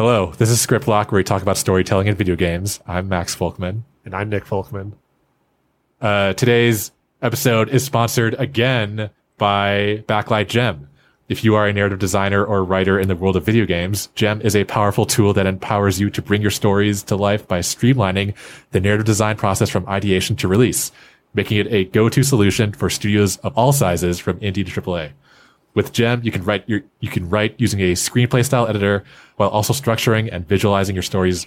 Hello, this is Script Block, where we talk about storytelling in video games. I'm Max Folkman. And I'm Nick Folkman. Uh, today's episode is sponsored again by Backlight Gem. If you are a narrative designer or writer in the world of video games, Gem is a powerful tool that empowers you to bring your stories to life by streamlining the narrative design process from ideation to release, making it a go-to solution for studios of all sizes from indie to AAA. With Gem, you can write your, you can write using a screenplay style editor while also structuring and visualizing your stories,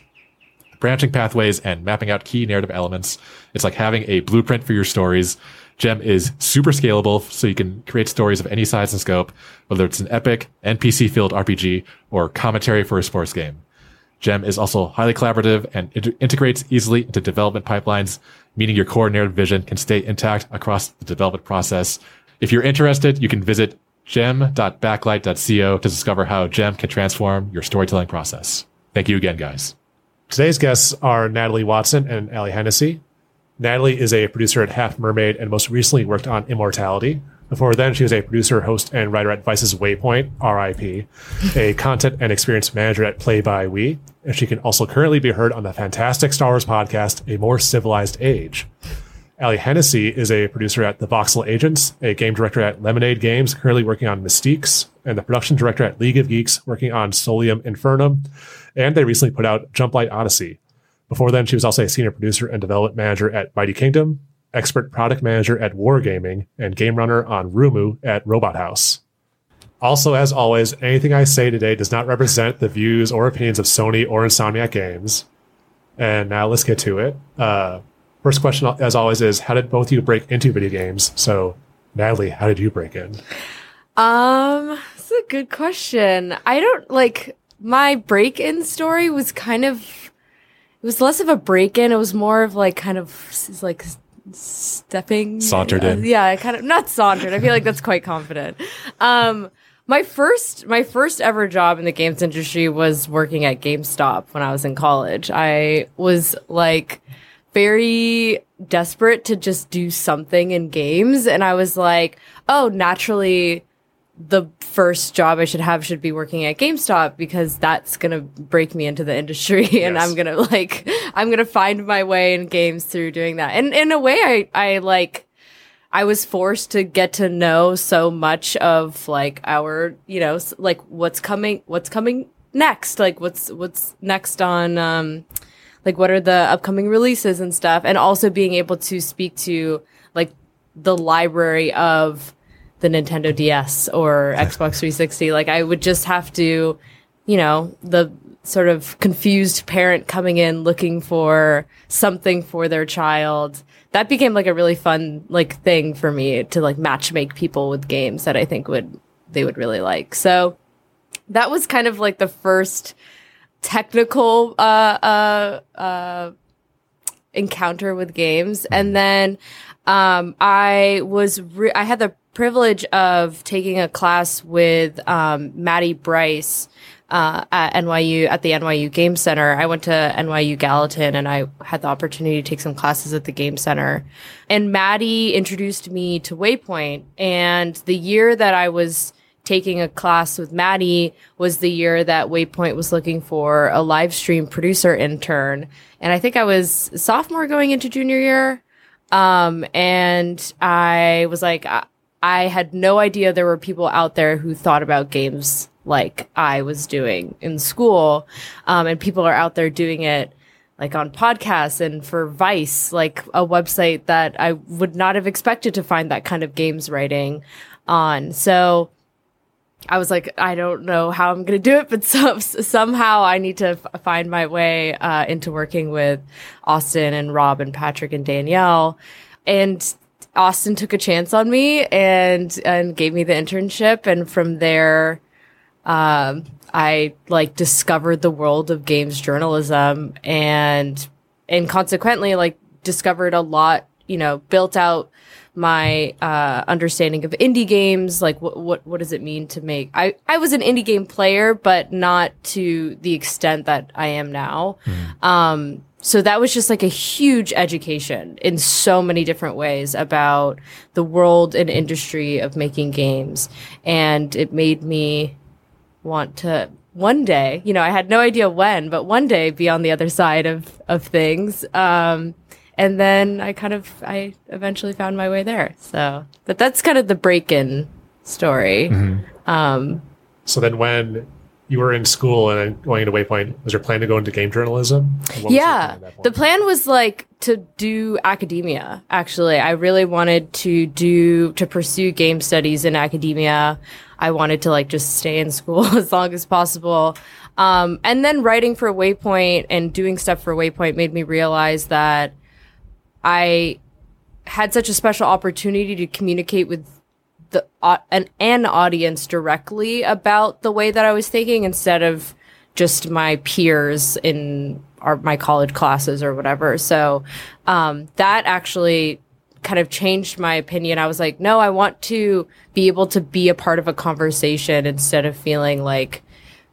branching pathways and mapping out key narrative elements. It's like having a blueprint for your stories. Gem is super scalable, so you can create stories of any size and scope, whether it's an epic, NPC filled RPG, or commentary for a sports game. Gem is also highly collaborative and inter- integrates easily into development pipelines, meaning your core narrative vision can stay intact across the development process. If you're interested, you can visit gem.backlight.co to discover how Gem can transform your storytelling process. Thank you again, guys. Today's guests are Natalie Watson and Ally Hennessy. Natalie is a producer at Half Mermaid and most recently worked on Immortality. Before then, she was a producer, host, and writer at Vice's Waypoint, RIP, a content and experience manager at Play by We, and she can also currently be heard on the fantastic Star Wars podcast, A More Civilized Age. Ally Hennessy is a producer at The Voxel Agents, a game director at Lemonade Games, currently working on Mystiques, and the production director at League of Geeks, working on Solium Infernum, and they recently put out Jumplight Odyssey. Before then, she was also a senior producer and development manager at Mighty Kingdom, expert product manager at Wargaming, and game runner on Rumu at Robot House. Also, as always, anything I say today does not represent the views or opinions of Sony or Insomniac Games. And now let's get to it. Uh, first question, as always, is how did both of you break into video games? So, Natalie, how did you break in? Um, it's a good question. I don't like my break-in story was kind of it was less of a break-in. It was more of like kind of like stepping Sauntered uh, in. yeah, I kind of not sauntered. I feel like that's quite confident. Um, my first my first ever job in the games industry was working at GameStop when I was in college. I was like very desperate to just do something in games and I was like, "Oh, naturally the first job I should have should be working at GameStop because that's gonna break me into the industry and Yes. I'm gonna like I'm gonna find my way in games through doing that. And in a way I I like I was forced to get to know so much of like our, you know, like what's coming what's coming next, like what's what's next on um like what are the upcoming releases and stuff and also being able to speak to like the library of the Nintendo DS or Xbox 360 like I would just have to you know the sort of confused parent coming in looking for something for their child. That became like a really fun like thing for me to like match make people with games that I think would they would really like. So that was kind of like the first technical uh uh uh encounter with games and then um i was re- i had the privilege of taking a class with um Mattie Brice uh, at NYU at the NYU Game Center. I went to NYU Gallatin and I had the opportunity to take some classes at the Game Center. And Mattie introduced me to Waypoint. And the year that I was taking a class with Mattie was the year that Waypoint was looking for a live stream producer intern. And I think I was sophomore going into junior year. Um, and I was like, I, I had no idea there were people out there who thought about games like I was doing in school. Um, and people are out there doing it like on podcasts and for Vice, like a website that I would not have expected to find that kind of games writing on. So, I was like, I don't know how I'm going to do it, but some, somehow I need to f- find my way uh, into working with Austin and Rob and Patrick and Danielle. And Austin took a chance on me and and gave me the internship, and from there, um, I like discovered the world of games journalism, and and consequently, like discovered a lot. You know, built out my uh, understanding of indie games. Like, what what what does it mean to make? I I was an indie game player, but not to the extent that I am now. Um, so that was just like a huge education in so many different ways about the world and industry of making games, and it made me want to one day, you know, I had no idea when, but one day be on the other side of, of things. Um, and then I kind of, I eventually found my way there. So, but that's kind of the break in story. Um, So then, when you were in school and going into Waypoint, was your plan to go into game journalism? What was your plan yeah point? the plan was like to do academia actually i really wanted to do to pursue game studies in academia i wanted to like just stay in school as long as possible um, and then writing for waypoint and doing stuff for waypoint made me realize that i had such a special opportunity to communicate with the uh, an, an audience directly about the way that I was thinking instead of just my peers in our my college classes or whatever. So um, that actually kind of changed my opinion. I was like, no, I want to be able to be a part of a conversation instead of feeling like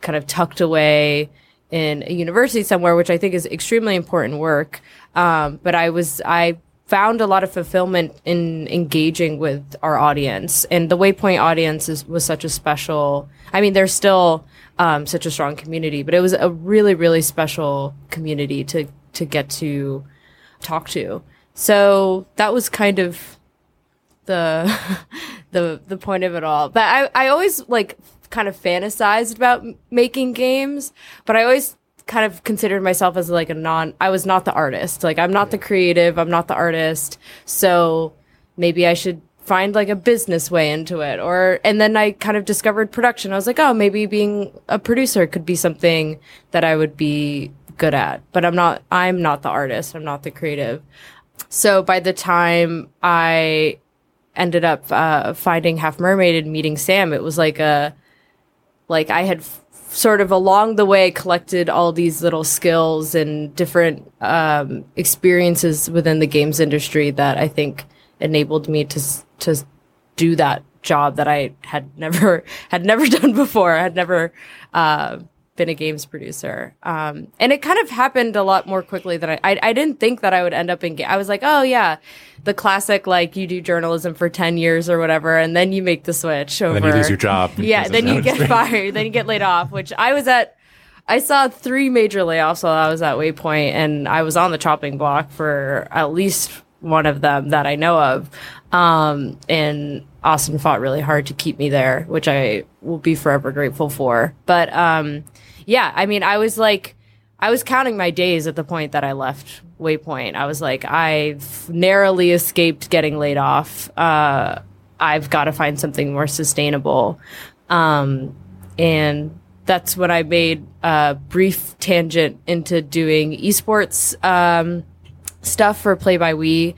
kind of tucked away in a university somewhere, which I think is extremely important work. Um, but I was, I found a lot of fulfillment in engaging with our audience. And the Waypoint audience is, was such a special, I mean, there's still um, such a strong community, but it was a really, really special community to, to get to talk to. So that was kind of the the the point of it all. But I I always like kind of fantasized about making games, but I always kind of considered myself as like a non I was not the artist. Like I'm not the creative, I'm not the artist. So maybe I should find like a business way into it or and then I kind of discovered production. I was like, "Oh, maybe being a producer could be something that I would be good at." But I'm not I'm not the artist. I'm not the creative. So by the time I ended up uh, finding Half Mermaid and meeting Sam, it was like a like I had f- sort of along the way collected all these little skills and different um, experiences within the games industry that I think enabled me to to do that job that I had never had never done before. I had never uh, been a games producer, um, and it kind of happened a lot more quickly than I. I, I didn't think that I would end up in. Ga- I was like, oh yeah, the classic like you do journalism for ten years or whatever, and then you make the switch over. then you lose your job. Yeah, then you get fired. Then you get laid off, which I was at. I saw three major layoffs while I was at Waypoint, and I was on the chopping block for at least one of them that I know of. Um, and Austin fought really hard to keep me there, which I will be forever grateful for. But um, yeah, I mean, I was like, I was counting my days at the point that I left Waypoint. I was like, I've narrowly escaped getting laid off. Uh, I've got to find something more sustainable. Um, and that's when I made a brief tangent into doing esports um, stuff for Play by We,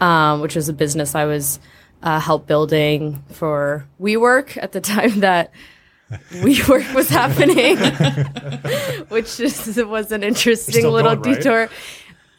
um, which was a business I was uh, help building for WeWork at the time that WeWork was happening, which just was an interesting little going, right? detour.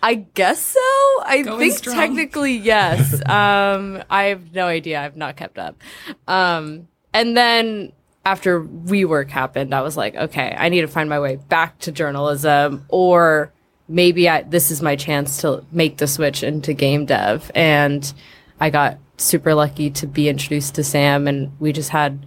I guess so. I Going think strong. technically yes. um, I have no idea. I've not kept up. Um, and then after WeWork happened, I was like, okay, I need to find my way back to journalism, or maybe I, this is my chance to make the switch into game dev. And I got super lucky to be introduced to Sam, and we just had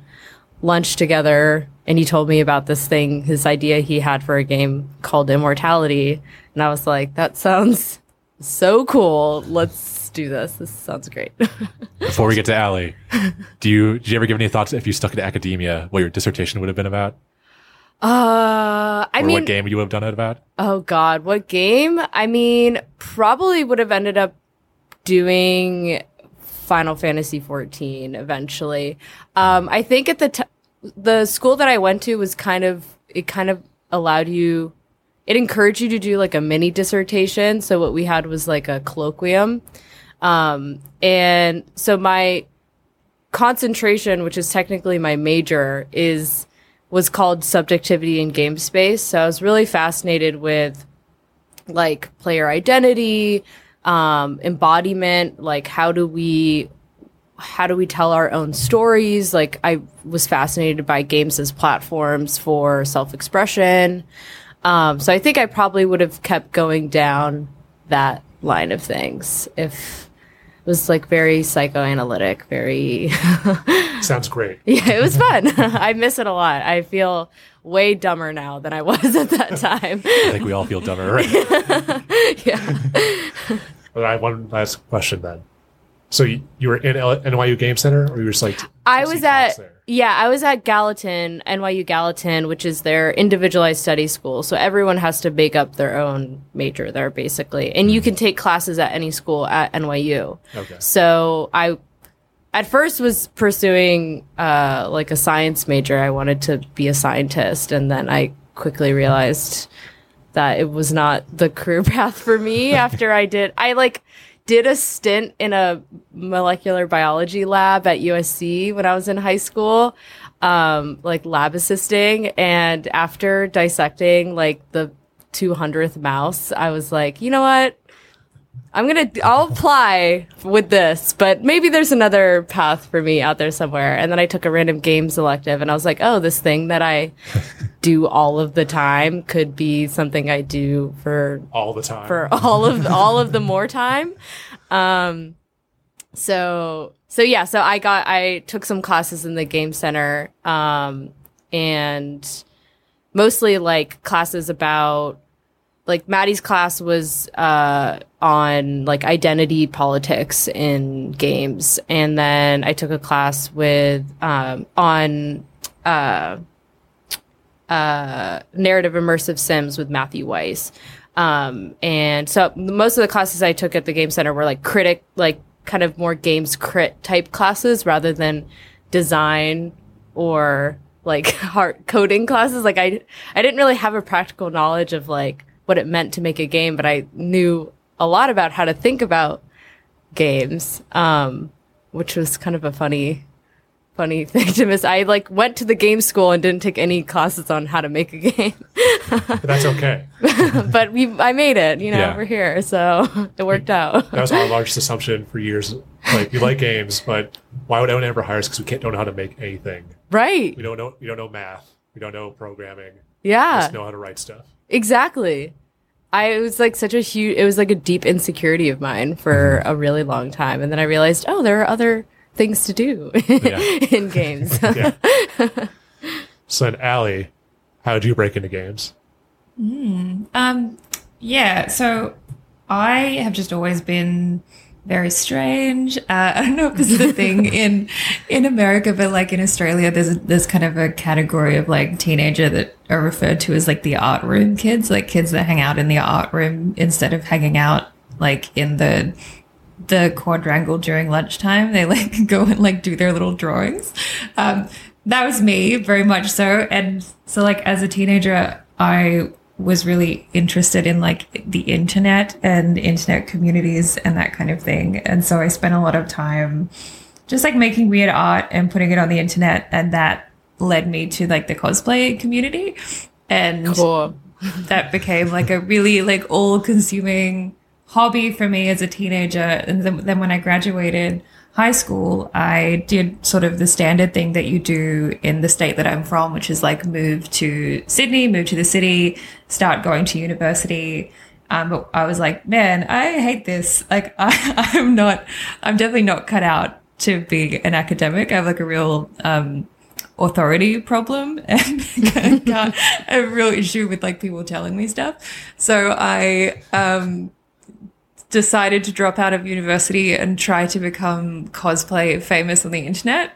lunch together and he told me about this thing, his idea he had for a game called Immortality. And I was like, that sounds so cool. Let's do this. This sounds great. Before we get to Ally, do you did you ever give any thoughts if you stuck to academia, what your dissertation would have been about, uh, I or mean, what game would you would have done it about? Oh God, what game? I mean, probably would have ended up doing Final Fantasy 14 eventually. Um, I think at the t- the school that I went to was kind of it kind of allowed you it encouraged you to do like a mini dissertation. So what we had was like a colloquium. Um, and so my concentration, which is technically my major, is was called subjectivity in game space. So I was really fascinated with like player identity, um, embodiment, like how do we how do we tell our own stories? Like I was fascinated by games as platforms for self-expression. Um, so I think I probably would have kept going down that line of things if it was like very psychoanalytic, very Sounds great. yeah, it was fun. I miss it a lot. I feel way dumber now than I was at that time. I think we all feel dumber. Right? yeah. But I have one last question then. So you, you were in L- NYU Game Center, or you were just like I was at yeah, I was at Gallatin, NYU Gallatin, which is their individualized study school. So everyone has to make up their own major there, basically, and you can take classes at any school at NYU. Okay. So I, at first, was pursuing uh, like a science major. I wanted to be a scientist, and then I quickly realized that it was not the career path for me. after I did, I like did a stint in a molecular biology lab at USC when I was in high school, um, like lab assisting. And after dissecting like the 200th mouse, I was like, you know what? I'm gonna, I'll apply with this, but maybe there's another path for me out there somewhere. And then I took a random games elective and I was like, oh, this thing that I do all of the time could be something I do for all the time. for all of all of the more time. Um, so so yeah, so I got I took some classes in the game center, um, and mostly like classes about like Mattie's class was uh, on like identity politics in games, and then I took a class with um, on uh, uh, narrative immersive sims with Matthew Weise. Um, and so most of the classes I took at the game center were like critic, like kind of more games crit type classes rather than design or like hard coding classes. Like I, I didn't really have a practical knowledge of like what it meant to make a game, but I knew a lot about how to think about games. Um, which was kind of a funny, funny thing to miss. I like went to the game school and didn't take any classes on how to make a game. that's okay. but we I made it, you know, Yeah. we're here, so it worked out. That was our largest assumption for years. Like we like games, but why would anyone ever hire us? Because we can't don't know how to make anything. right. We don't know. We don't know math. We don't know programming. We Yeah. just know how to write stuff. Exactly. I it was like such a huge it was like a deep insecurity of mine for Mm-hmm. a really long time and then I realized, oh, there are other things to do Yeah. in games. Yeah. so then, Ally, how did you break into games? Um, yeah, so I have just always been very strange. Uh, I don't know if this is a thing in in America, but like in Australia, there's there's kind of a category of like teenager that are referred to as like the art room kids, like kids that hang out in the art room instead of hanging out like in the the quadrangle during lunchtime. They like go and like do their little drawings. Um, that was me very much so. And so like as a teenager, I was really interested in like the internet and internet communities and that kind of thing. And so I spent a lot of time just like making weird art and putting it on the internet. And that led me to like the cosplay community. And cool. that became like a really like all consuming hobby for me as a teenager and then, then when i graduated high school i did sort of the standard thing that you do in the state that i'm from which is like move to sydney move to the city start going to university. Um, but i was like man i hate this. Like I, i'm not i'm definitely not cut out to be an academic. I have like a real um, authority problem and a real issue with like people telling me stuff. So I um, decided to drop out of university and try to become cosplay famous on the internet.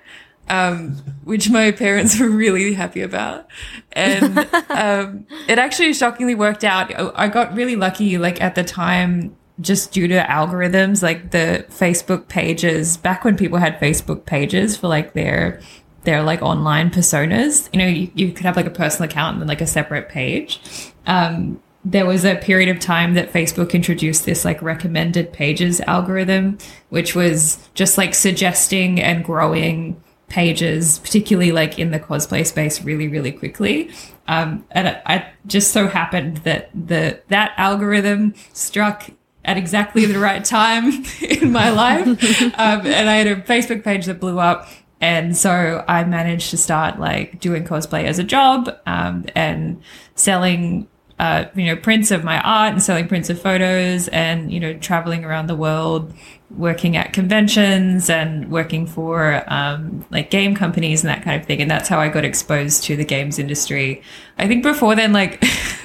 Um, which my parents were really happy about. And um, it actually shockingly worked out. I got really lucky, like at the time, just due to algorithms, like the Facebook pages, back when people had Facebook pages for like their their like online personas. You know, you, you could have like a personal account and then like a separate page. Um, there was a period of time that Facebook introduced this like recommended pages algorithm, which was just like suggesting and growing pages, particularly like in the cosplay space, really, really quickly. Um, and it, I just so happened that the that algorithm struck at exactly the right time in my life, um, and I had a Facebook page that blew up. And so I managed to start like doing cosplay as a job um, and selling uh, you know, prints of my art and selling prints of photos and, you know, traveling around the world, working at conventions and working for um, like game companies and that kind of thing. And that's how I got exposed to the games industry. I think before then, like,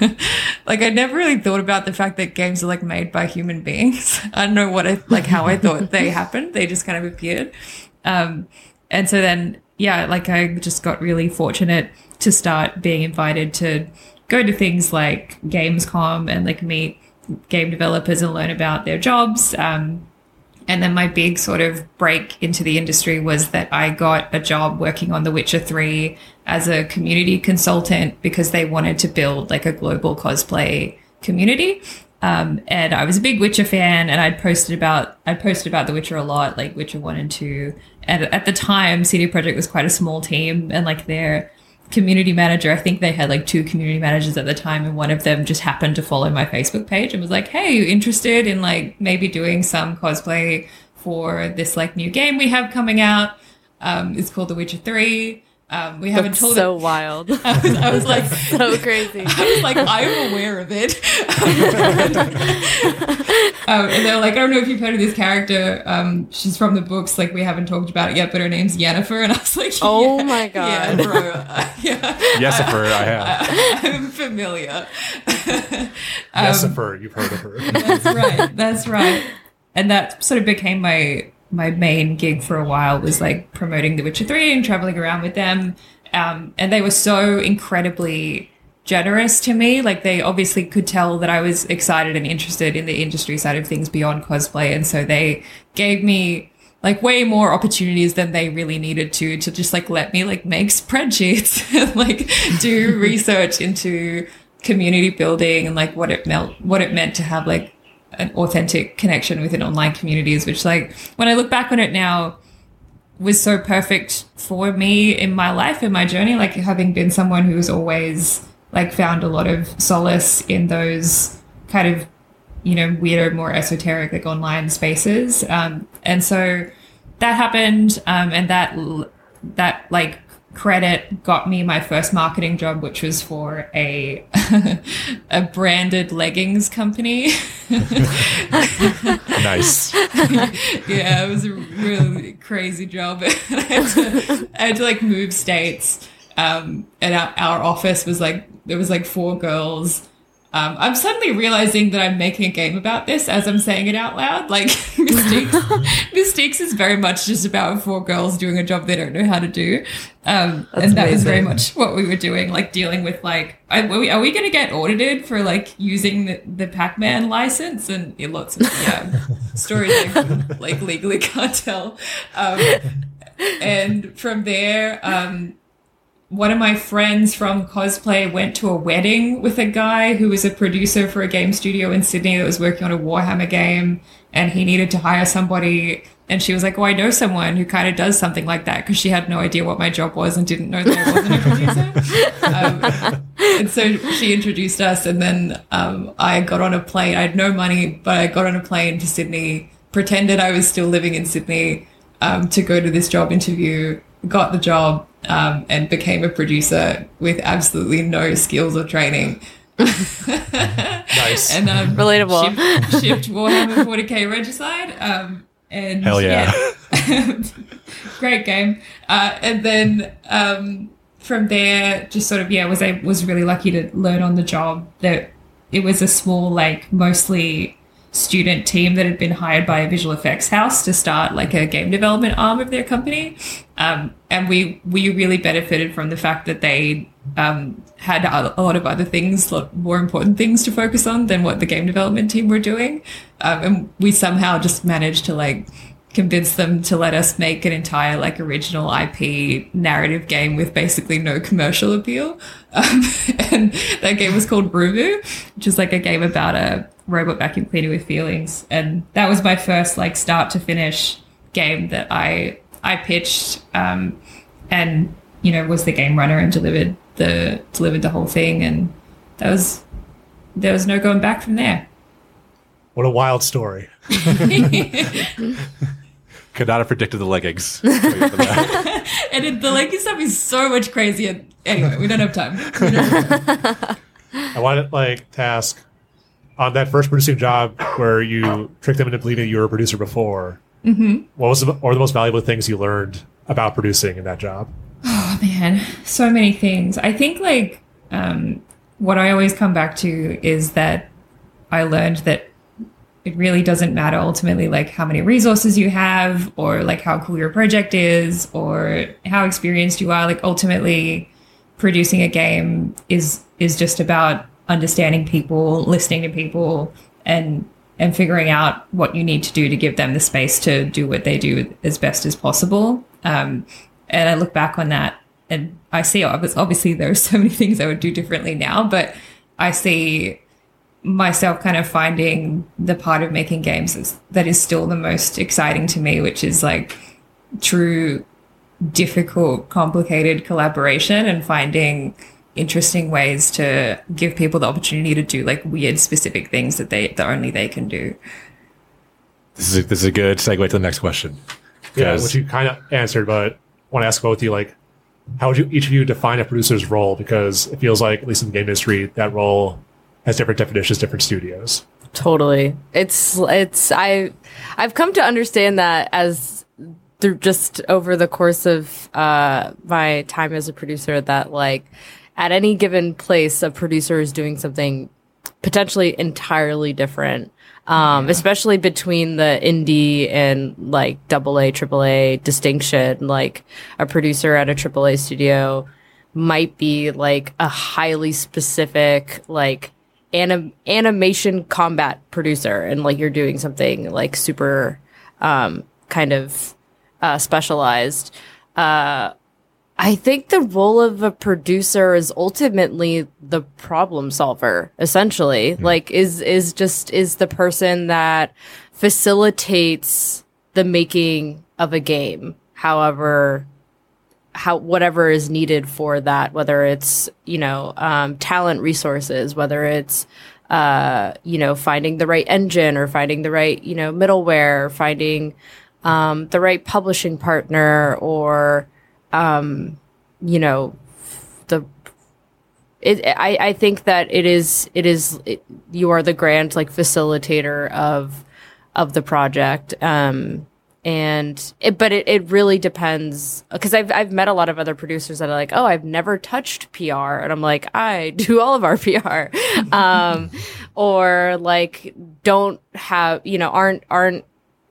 like I never really thought about the fact that games are like made by human beings. I don't know what I, like how I thought they happened. They just kind of appeared. Um, and so then, yeah, like I just got really fortunate to start being invited to go to things like Gamescom and like meet game developers and learn about their jobs. Um, and then my big sort of break into the industry was that I got a job working on The Witcher 3 as a community consultant because they wanted to build like a global cosplay community. Um, and I was a big Witcher fan, and I'd posted about I'd posted about The Witcher a lot, like Witcher One and Two. And at the time, CD Projekt was quite a small team, and like their community manager, I think they had like two community managers at the time, and one of them just happened to follow my Facebook page and was like, "Hey, you interested in like maybe doing some cosplay for this like new game we have coming out? Um, it's called The Witcher Three. Um, we haven't That's told so it. wild. I was, I was like, so crazy. I was like, I'm aware of it. um, and they're like, I don't know if you've heard of this character. Um, she's from the books. Like, we haven't talked about it yet, but her name's Yennefer. And I was like, Oh yeah, my yeah, God. bro. Uh, yeah, Yes, I have. I'm familiar. Yesifer, you've heard of her. That's right. That's right. And that sort of became my my main gig for a while was like promoting The Witcher 3 and traveling around with them. Um, and they were so incredibly generous to me. Like they obviously could tell that I was excited and interested in the industry side of things beyond cosplay. And so they gave me like way more opportunities than they really needed to, to just like let me like make spreadsheets and like do research into community building and like what it meant, what it meant to have like an authentic connection within online communities, which like when I look back on it now was so perfect for me in my life, in my journey, like having been someone who's always like found a lot of solace in those kind of, you know, weirder, more esoteric, like online spaces. Um, and so that happened. Um, and that, that like credit got me my first marketing job, which was for a, a branded leggings company. Nice. yeah, it was a really crazy job. I, had to, I had to like move states. Um, and our, our office was like, there was like four girls. Um, I'm suddenly realizing that I'm making a game about this as I'm saying it out loud. Like, Mystiques, Mystiques is very much just about four girls doing a job they don't know how to do. Um, and that was very much what we were doing, like dealing with like, are we, are we going to get audited for like using the, the Pac-Man license and yeah, lots of yeah stories like, like legally can't tell. Um, and from there, um, one of my friends from cosplay went to a wedding with a guy who was a producer for a game studio in Sydney that was working on a Warhammer game, and he needed to hire somebody. And she was like, "Oh, I know someone who kind of does something like that," because she had no idea what my job was and didn't know that I wasn't a producer. um, and so she introduced us, and then um, I got on a plane. I had no money, but I got on a plane to Sydney, pretended I was still living in Sydney um, to go to this job interview, got the job, um, and became a producer with absolutely no skills or training. Nice. And um, Relatable. Shipped, shipped Warhammer 40k Regicide. Um, and Hell yeah. great game. Uh, and then um, from there, just sort of yeah, was I was really lucky to learn on the job that it was a small, like mostly student team that had been hired by a visual effects house to start like a game development arm of their company. Um, and we we really benefited from the fact that they um, had a lot of other things, more important things to focus on than what the game development team were doing. Um, and we somehow just managed to like convince them to let us make an entire like original IP narrative game with basically no commercial appeal. Um, and that game was called Rumu, which is like a game about a robot vacuum cleaner with feelings. And that was my first like start to finish game that I I pitched um, and you know was the game runner and delivered the delivered the whole thing and that was there was no going back from there. What a wild story. Could not have predicted the leggings. Wait for that. And it, the Lakers stuff is so much crazier. Anyway, we don't have time. We don't have time. I want to like task on that first producing job where you tricked them into believing you were a producer before. Mm-hmm. What was the, or the most valuable things you learned about producing in that job? Oh man, so many things. I think like um, what I always come back to is that I learned that it really doesn't matter ultimately like how many resources you have or like how cool your project is or how experienced you are. Like ultimately producing a game is is just about understanding people listening to people and and figuring out what you need to do to give them the space to do what they do as best as possible. Um, and i look back on that and i see obviously there are so many things i would do differently now but i see myself kind of finding the part of making games that is still the most exciting to me, which is like true, difficult, complicated collaboration and finding interesting ways to give people the opportunity to do like weird, specific things that they that only they can do. This is a, this is a good segue to the next question. Yeah, which you kind of answered, but I want to ask both of you like, how would you each of you define a producer's role? Because it feels like, at least in the game industry, that role has different definitions, different studios. Totally. It's it's I I've come to understand that as through just over the course of uh, my time as a producer that like at any given place a producer is doing something potentially entirely different um, yeah. especially between the indie and like double A, triple A distinction. Like a producer at a triple A studio might be like a highly specific, like anim- animation combat producer and like you're doing something like super um, kind of uh, specialized. Uh, I think the role of a producer is ultimately the problem solver, essentially. Mm. Like is is just is the person that facilitates the making of a game. However, how whatever is needed for that, whether it's you know um, talent resources, whether it's uh, you know finding the right engine or finding the right you know middleware, finding um, the right publishing partner, or um, you know the. It, I, I think that it is it is it, you are the grand like facilitator of of the project um and it, but it, it really depends because I've I've met a lot of other producers that are like, oh, I've never touched PR, and I'm like, I do all of our PR, um, or like don't have you know aren't aren't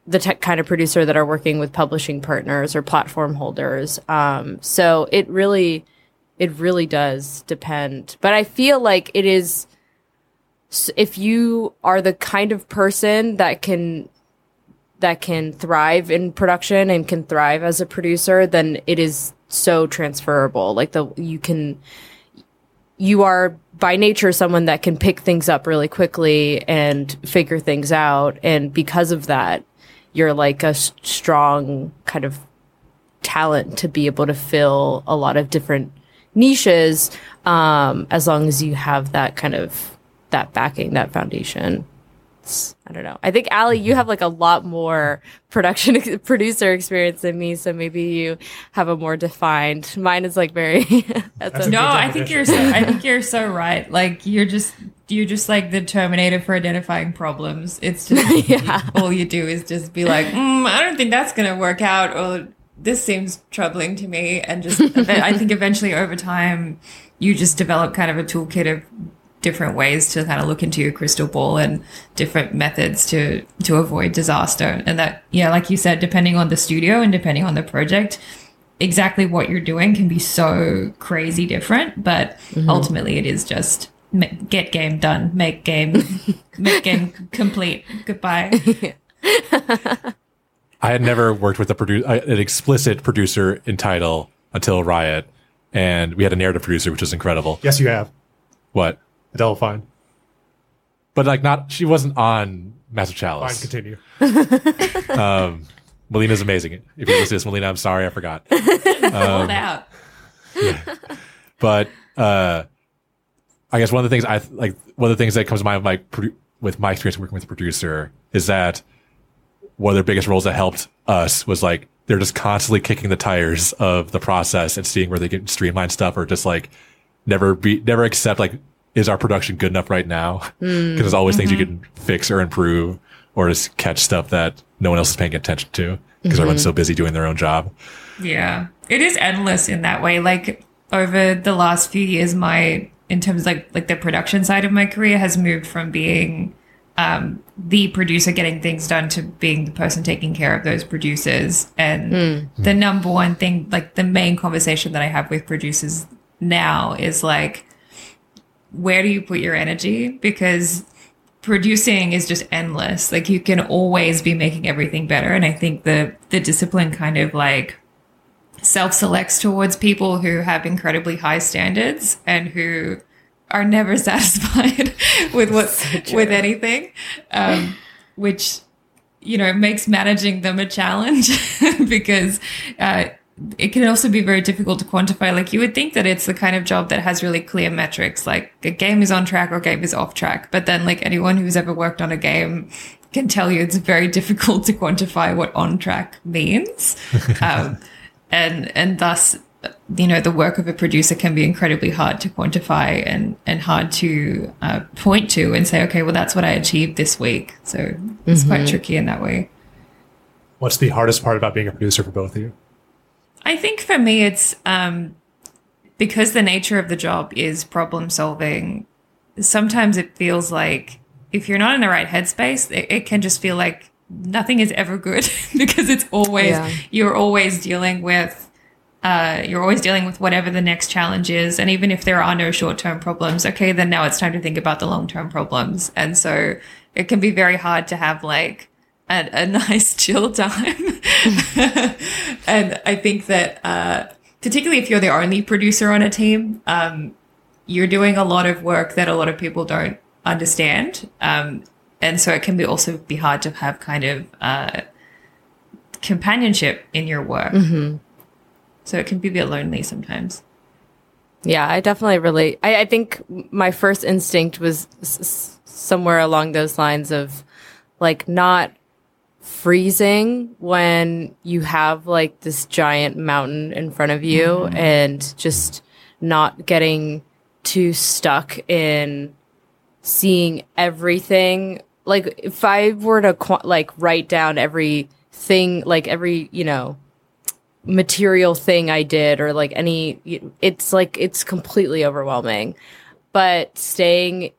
the tech kind of producer that are working with publishing partners or platform holders. Um, so it really it really does depend, but I feel like it is if you are the kind of person that can that can thrive in production and can thrive as a producer, then it is so transferable. Like the you can you are by nature someone that can pick things up really quickly and figure things out and because of that you're like a strong kind of talent to be able to fill a lot of different niches um, as long as you have that kind of that backing that foundation I don't know. I think Ally, you have like a lot more production ex- producer experience than me, so maybe you have a more defined. Mine is like very. no, I think you're. So, I think you're so right. Like you're just you're just like the Terminator for identifying problems. It's just yeah. all you do is just be like, mm, I don't think that's gonna work out, or this seems troubling to me, and just. I think eventually over time, you just develop kind of a toolkit of different ways to kind of look into your crystal ball and different methods to to avoid disaster. And that yeah like you said depending on the studio and depending on the project exactly what you're doing can be so crazy different but mm-hmm. ultimately it is just get game done make game make game complete. Goodbye. I had never worked with a produ- an explicit producer in title until riot and we had a narrative producer which was incredible. Yes you have. What Adelphine. But like not she wasn't on Master Chalice. Fine, continue. um Melina's amazing. If you listen to this, Melina, I'm sorry I forgot. Um, out. Yeah. But uh I guess one of the things I like one of the things that comes to mind with my with my experience working with a producer is that one of their biggest roles that helped us was like they're just constantly kicking the tires of the process and seeing where they can streamline stuff or just like never be never accept like is our production good enough right now? Because there's always things you mm-hmm. can fix or improve or just catch stuff that no one else is paying attention to because everyone's mm-hmm. so busy doing their own job. Yeah. It is endless in that way. Like over the last few years, my in terms of like like the production side of my career has moved from being um, the producer getting things done to being the person taking care of those producers. And hmm. the number one thing, like the main conversation that I have with producers now is like, where do you put your energy? Because producing is just endless. Like you can always be making everything better. And I think the the discipline kind of like self-selects towards people who have incredibly high standards and who are never satisfied with what with anything. Um, which you know makes managing them a challenge because uh, it can also be very difficult to quantify. Like you would think that it's the kind of job that has really clear metrics, like a game is on track or game is off track. But then, like anyone who's ever worked on a game can tell you, it's very difficult to quantify what on track means, um, and and thus, you know, the work of a producer can be incredibly hard to quantify and and hard to uh, point to and say, okay, well, that's what I achieved this week. So it's quite tricky in that way. What's the hardest part about being a producer for both of you? I think for me, it's um, because the nature of the job is problem solving. Sometimes it feels like if you're not in the right headspace, it, it can just feel like nothing is ever good because it's always Yeah. you're always dealing with uh, you're always dealing with whatever the next challenge is, and even if there are no short term problems, okay, then now it's time to think about the long term problems, and so it can be very hard to have like a, a nice chill time. and I think that, uh, particularly if you're the only producer on a team, um, you're doing a lot of work that a lot of people don't understand. Um, and so it can be also be hard to have kind of uh, companionship in your work. So it can be a bit lonely sometimes. Yeah, I definitely relate. I, I think my first instinct was s- somewhere along those lines of like not freezing when you have like this giant mountain in front of you mm-hmm. and just not getting too stuck in seeing everything like if i were to qu- like write down every thing like every you know material thing I did or like any it's like it's completely overwhelming. But staying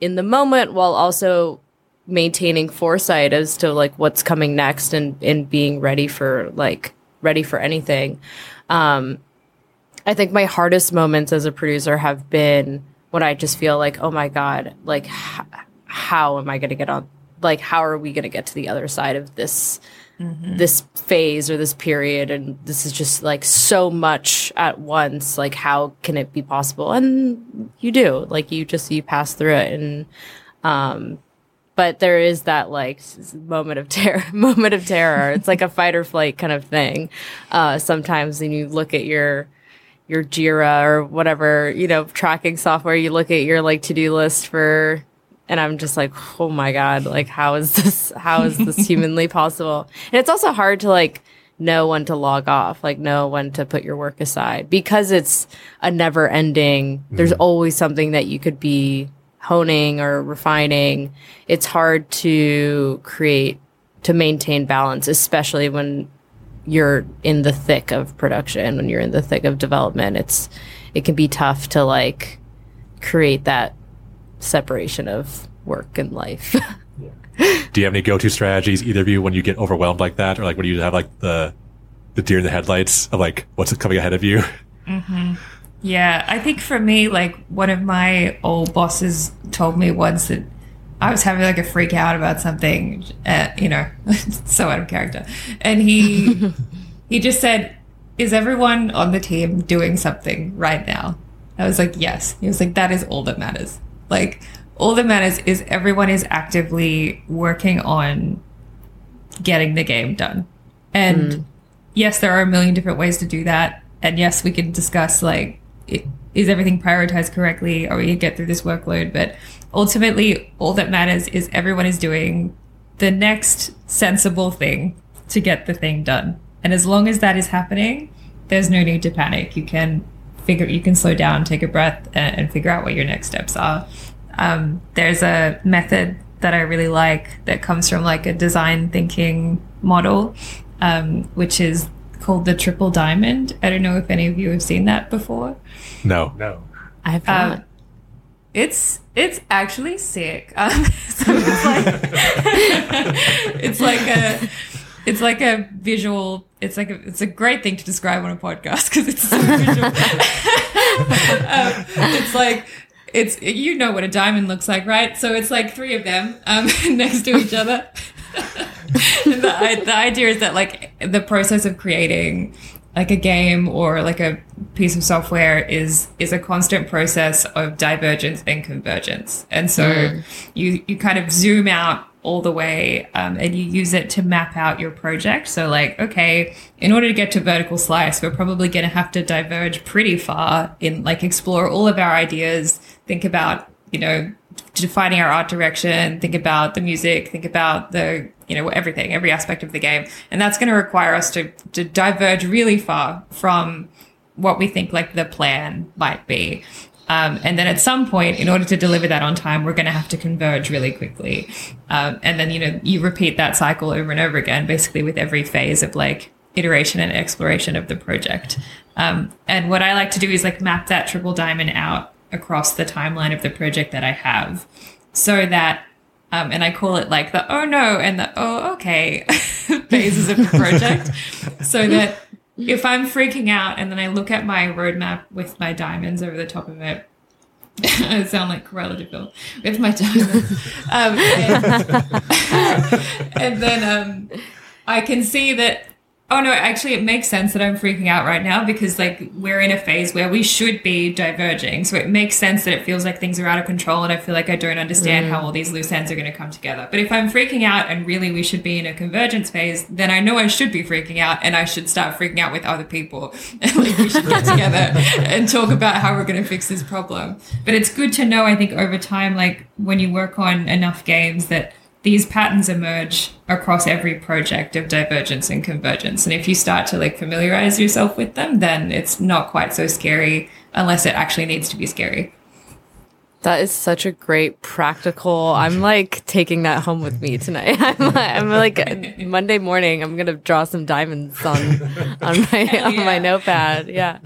in the moment while also maintaining foresight as to like what's coming next and and being ready for like ready for anything. Um I think my hardest moments as a producer have been when I just feel like, oh my God, like, h- how am I going to get on? Like, how are we going to get to the other side of this? this phase or this period and this is just like so much at once like how can it be possible and you do like you just you pass through it and um but there is that like moment of terror moment of terror. It's like a fight or flight kind of thing uh sometimes when you look at your your jira or whatever you know tracking software you look at your like to-do list for and i'm just like oh my god like how is this how is this humanly possible? And it's also hard to like know when to log off like know when to put your work aside because it's a never ending there's always something that you could be honing or refining it's hard to create to maintain balance especially when you're in the thick of production when you're in the thick of development. It's it can be tough to like create that separation of work and life. Do you have any go-to strategies, either of you, when you get overwhelmed like that, or like when you have like the the deer in the headlights of like what's coming ahead of you? Mm-hmm. Yeah, I think for me, like one of my old bosses told me once that I was having like a freak out about something, uh, you know, so out of character, and he he just said, "Is everyone on the team doing something right now?" I was like, "Yes." He was like, "That is all that matters. Like all that matters is everyone is actively working on getting the game done." And yes, there are a million different ways to do that. And yes, we can discuss like, is everything prioritized correctly? Are we get through this workload? But ultimately, all that matters is everyone is doing the next sensible thing to get the thing done. And as long as that is happening, there's no need to panic. You can figure you can slow down, take a breath, and, and figure out what your next steps are. Um, there's a method that I really like that comes from like a design thinking model, um, which is called the triple diamond. I don't know if any of you have seen that before. No. No. I have Uh, not. It's it's actually sick. Um, so it's like it's like a it's like a visual. It's like a, it's a great thing to describe on a podcast because it's so visual. um, it's like it's you know what a diamond looks like, right? So it's like three of them um, next to each other. And the, the idea is that like the process of creating like a game or like a piece of software is is a constant process of divergence and convergence. And so you you kind of zoom out all the way um, and you use it to map out your project. So like okay in order to get to vertical slice we're probably going to have to diverge pretty far in like explore all of our ideas think about you know defining our art direction, think about the music, think about the, you know, everything, every aspect of the game. And that's going to require us to, to diverge really far from what we think like the plan might be. Um, and then at some point, in order to deliver that on time, we're going to have to converge really quickly. Um, and then, you know, you repeat that cycle over and over again, basically with every phase of like iteration and exploration of the project. Um, and what I like to do is like map that triple diamond out across the timeline of the project that I have. So that um, and I call it like the oh no and the oh okay phases of the project. So that if I'm freaking out and then I look at my roadmap with my diamonds over the top of it I sound like Cruella de Vil with my diamonds. Um, and, and then um, I can see that Oh no, actually it makes sense that I'm freaking out right now because like we're in a phase where we should be diverging. So it makes sense that it feels like things are out of control and I feel like I don't understand how mm. all these loose ends are going to come together. But if I'm freaking out and really we should be in a convergence phase, then I know I should be freaking out and I should start freaking out with other people. And like we should get together and talk about how we're going to fix this problem. But it's good to know I think over time like when you work on enough games that these patterns emerge across every project of divergence and convergence. And if you start to like familiarize yourself with them, then it's not quite so scary unless it actually needs to be scary. That is such a great practical. I'm like taking that home with me tonight. I'm like, I'm like Monday morning. I'm gonna draw some diamonds on on my on my notepad. Yeah,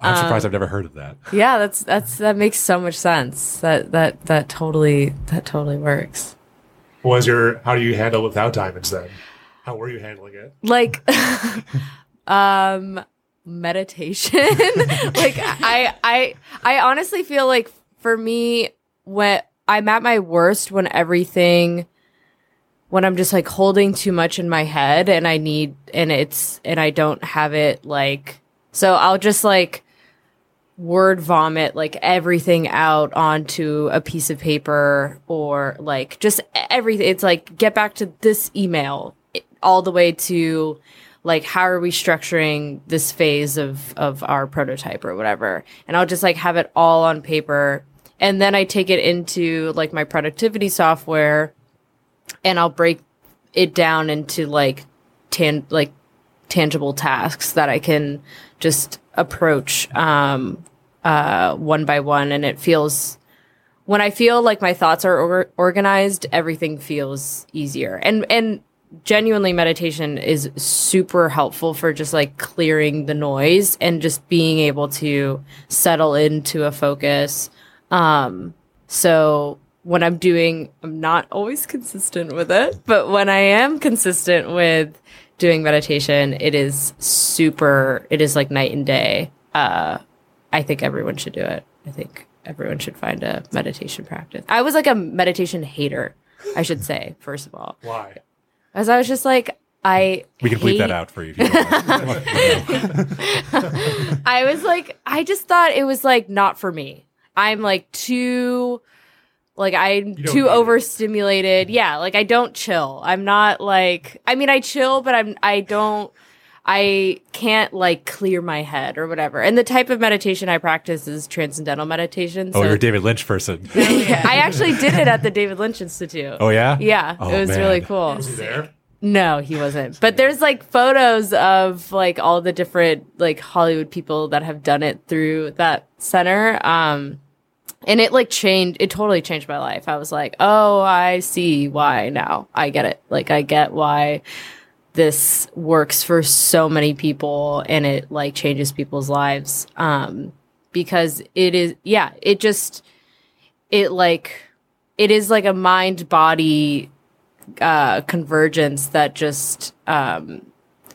I'm um, surprised I've never heard of that. yeah. That's that's that makes so much sense. That that that totally that totally works. Was your? How do you handle without diamonds then? How were you handling it? like um meditation like i i i honestly feel like for me when i'm at my worst when everything when i'm just like holding too much in my head and i need and it's and i don't have it like so i'll just like word vomit like everything out onto a piece of paper or like just everything. It's like get back to this email all the way to like how are we structuring this phase of of our prototype or whatever. And I'll just like have it all on paper and then I take it into like my productivity software and I'll break it down into like tan like tangible tasks that I can just approach um, uh, one by one, and it feels when I feel like my thoughts are or- organized, everything feels easier. And and genuinely, meditation is super helpful for just like clearing the noise and just being able to settle into a focus. Um, so when I'm doing, I'm not always consistent with it, but when I am consistent with doing meditation, it is super, it is like night and day. Uh, I think everyone should do it. I think everyone should find a meditation practice. I was like a meditation hater, I should say, first of all. Why? As I was just like, I We can bleep that out for you. If you want. I was like, I just thought it was like not for me. I'm like too, like I'm too need it. overstimulated. Yeah, like I don't chill. I'm not like, I mean, I chill, but I'm, I don't, I can't like clear my head or whatever. And the type of meditation I practice is transcendental meditation. oh, you're a David Lynch person. I actually did it at the David Lynch Institute. Oh yeah. Yeah, Oh, it was man. really cool. Was he there? No, he wasn't. But there's like photos of like all the different like Hollywood people that have done it through that center. Um and it like changed it totally changed my life. I was like, "Oh, I see why now. I get it. Like I get why this works for so many people and it like changes people's lives." Um because it is yeah, it just it like it is like a mind body uh, convergence that just um,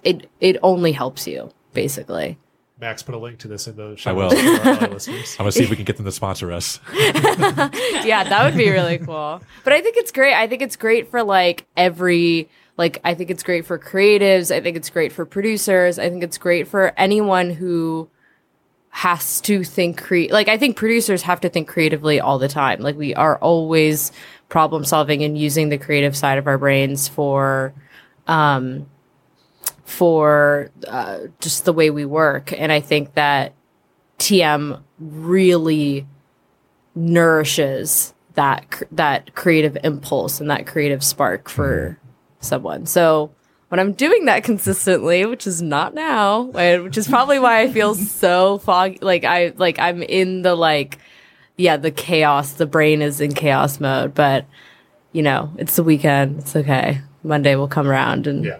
it it only helps you basically. Max put a link to this in the show. I will. notes for our listeners. I'm gonna see if we can get them to sponsor us. yeah, that would be really cool. But I think it's great. I think it's great for like every like I think it's great for creatives. I think it's great for producers. I think it's great for anyone who has to think cre- like I think producers have to think creatively all the time. Like we are always problem solving and using the creative side of our brains for um for uh, just the way we work and I think that TM really nourishes that cr- that creative impulse and that creative spark for someone. So when I'm doing that consistently, which is not now, which is probably why I feel so foggy. Like I like I'm in the like, yeah, the chaos. The brain is in chaos mode, but you know, it's the weekend. It's okay. Monday will come around and Yeah.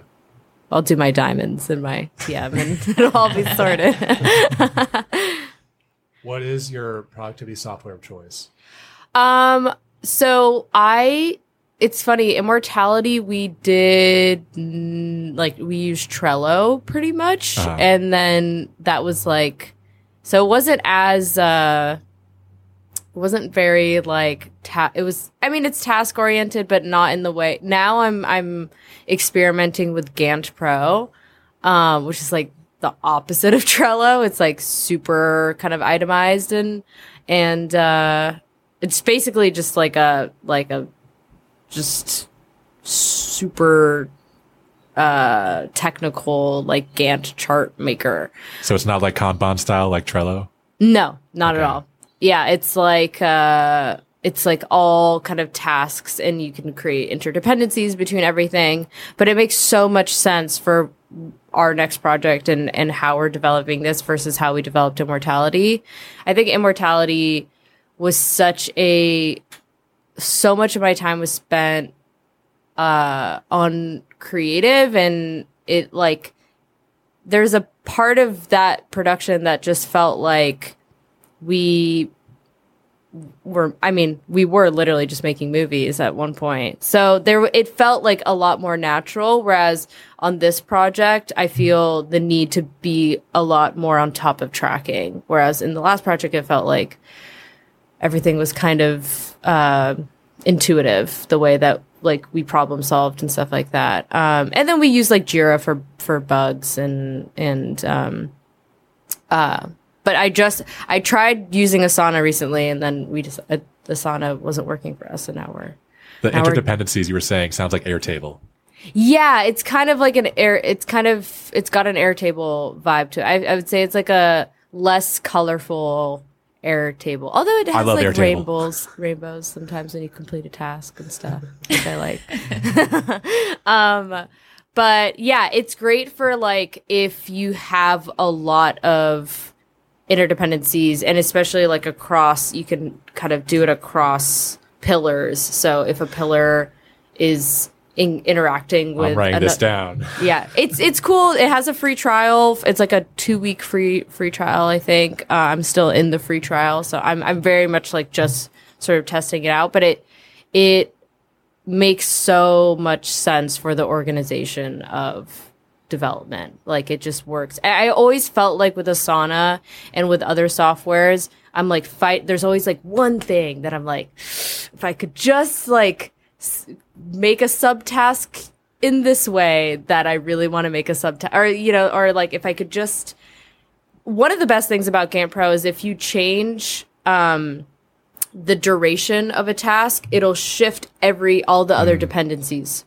I'll do my diamonds and my TM and it'll all be sorted. What is your productivity software of choice? Um, so I, it's funny, Immortality, we did, mm, like, we used Trello pretty much. Uh-huh. And then that was like, so it wasn't as, uh, it wasn't very like ta- it was i mean it's task oriented but not in the way now i'm i'm experimenting with GanttPRO um which is like the opposite of trello it's like super kind of itemized and and uh it's basically just like a like a just super uh technical like gantt chart maker So it's not like Kanban style like Trello. no, not Okay. at all. Yeah, it's like uh it's like all kind of tasks and you can create interdependencies between everything, but it makes so much sense for our next project and and how we're developing this versus how we developed immortality. I think immortality was such a so much of my time was spent uh on creative and it like there's a part of that production that just felt like we were I mean, we were literally just making movies at one point. So there it felt like a lot more natural whereas on this project I feel the need to be a lot more on top of tracking whereas in the last project it felt like everything was kind of uh, intuitive the way that like we problem solved and stuff like that um, and then we use like jira for for bugs and and um, uh, but i just i tried using asana recently and then we just uh, asana wasn't working for us and now we're The Now we're- interdependencies you were saying sounds like Airtable. yeah, it's kind of like an air. It's kind of it's got an Airtable vibe to it. I, I would say it's like a less colorful Airtable, although it has like Airtable. rainbows, rainbows sometimes when you complete a task and stuff, which I like. um, but yeah, it's great for like if you have a lot of interdependencies and especially like across you can kind of do it across pillars. So if a pillar is in, interacting with I'm writing this down. yeah it's it's cool. It has a free trial. It's like a two week free free trial i think. Uh, i'm still in the free trial so i'm i'm very much like just sort of testing it out but it it makes so much sense for the organization of development. Like it just works. I always felt like with Asana and with other softwares, I'm like fight. There's always like one thing that I'm like, if I could just like s- make a subtask in this way that I really want to make a subtask, or you know, or like if I could just. One of the best things about GanttPRO is if you change um, the duration of a task, it'll shift every all the other dependencies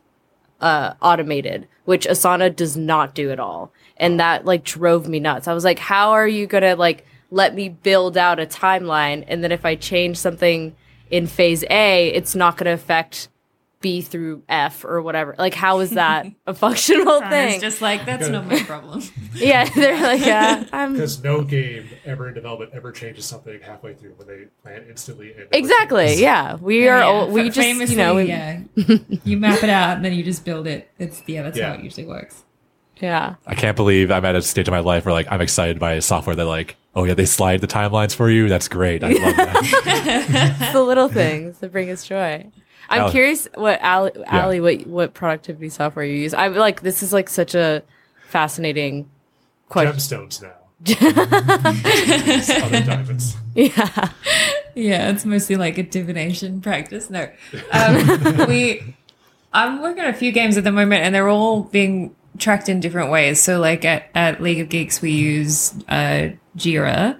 uh, automated, which Asana does not do at all. And that like drove me nuts. I was like, how are you gonna like let me build out a timeline? And then if I change something in phase A, it's not gonna affect B through F or whatever. Like, how is that a functional thing? It's just like that's not my problem. yeah, they're like, yeah, uh, I'm Because no game ever in development ever changes something halfway through when they plan instantly. And exactly. changes. Yeah, we are. all, we just you know, we, yeah. yeah, you map it out and then you just build it. It's yeah, that's Yeah. how it usually works. Yeah. I can't believe I'm at a stage of my life where like I'm excited by a software that like, oh yeah, they slide the timelines for you. That's great. I love that. the little things that bring us joy. I'm Ally. curious what Ally, Ally what what productivity software you use. I'm like this is like such a fascinating question. Gemstones now. Other diamonds. Yeah. Yeah, it's mostly like a divination practice. No, um, we. I'm working on a few games at the moment, and they're all being tracked in different ways. So, like at, at League of Geeks, we use uh, Jira,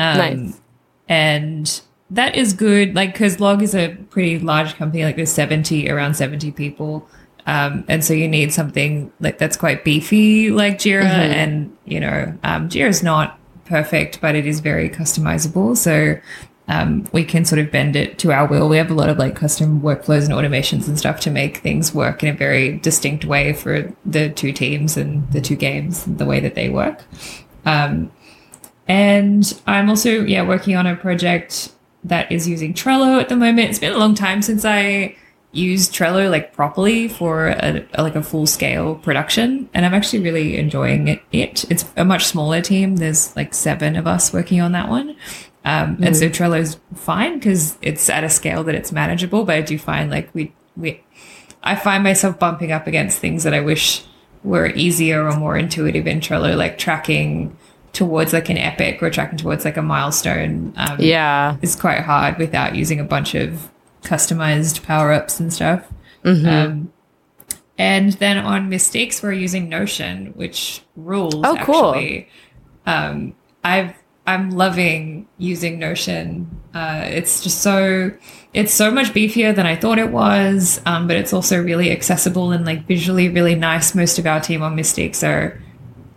um, Nice. and that is good. Like, because Log is a pretty large company. Like, there's 70 around 70 people. Um, and so you need something like that's quite beefy, like Jira. And you know, um, Jira is not perfect, but it is very customizable. So um, we can sort of bend it to our will. We have a lot of like custom workflows and automations and stuff to make things work in a very distinct way for the two teams and the two games, the way that they work. Um, and I'm also, yeah, working on a project that is using Trello at the moment. It's been a long time since I used Trello like properly for a, a- like a full scale production, and I'm actually really enjoying it. it. It's a much smaller team. There's like seven of us working on that one. Um, and so Trello's fine because it's at a scale that it's manageable. But I do find like we we I find myself bumping up against things that I wish were easier or more intuitive in Trello, like tracking towards like an epic or tracking towards like a milestone. Um, Yeah. is quite hard without using a bunch of customized power ups and stuff. Um, and then on Mystiques, we're using Notion, which rules. Oh, cool. Actually, um, I've I'm loving using Notion. Uh, it's just so it's so much beefier than I thought it was, um, but it's also really accessible and like visually really nice. Most of our team on Mystiques are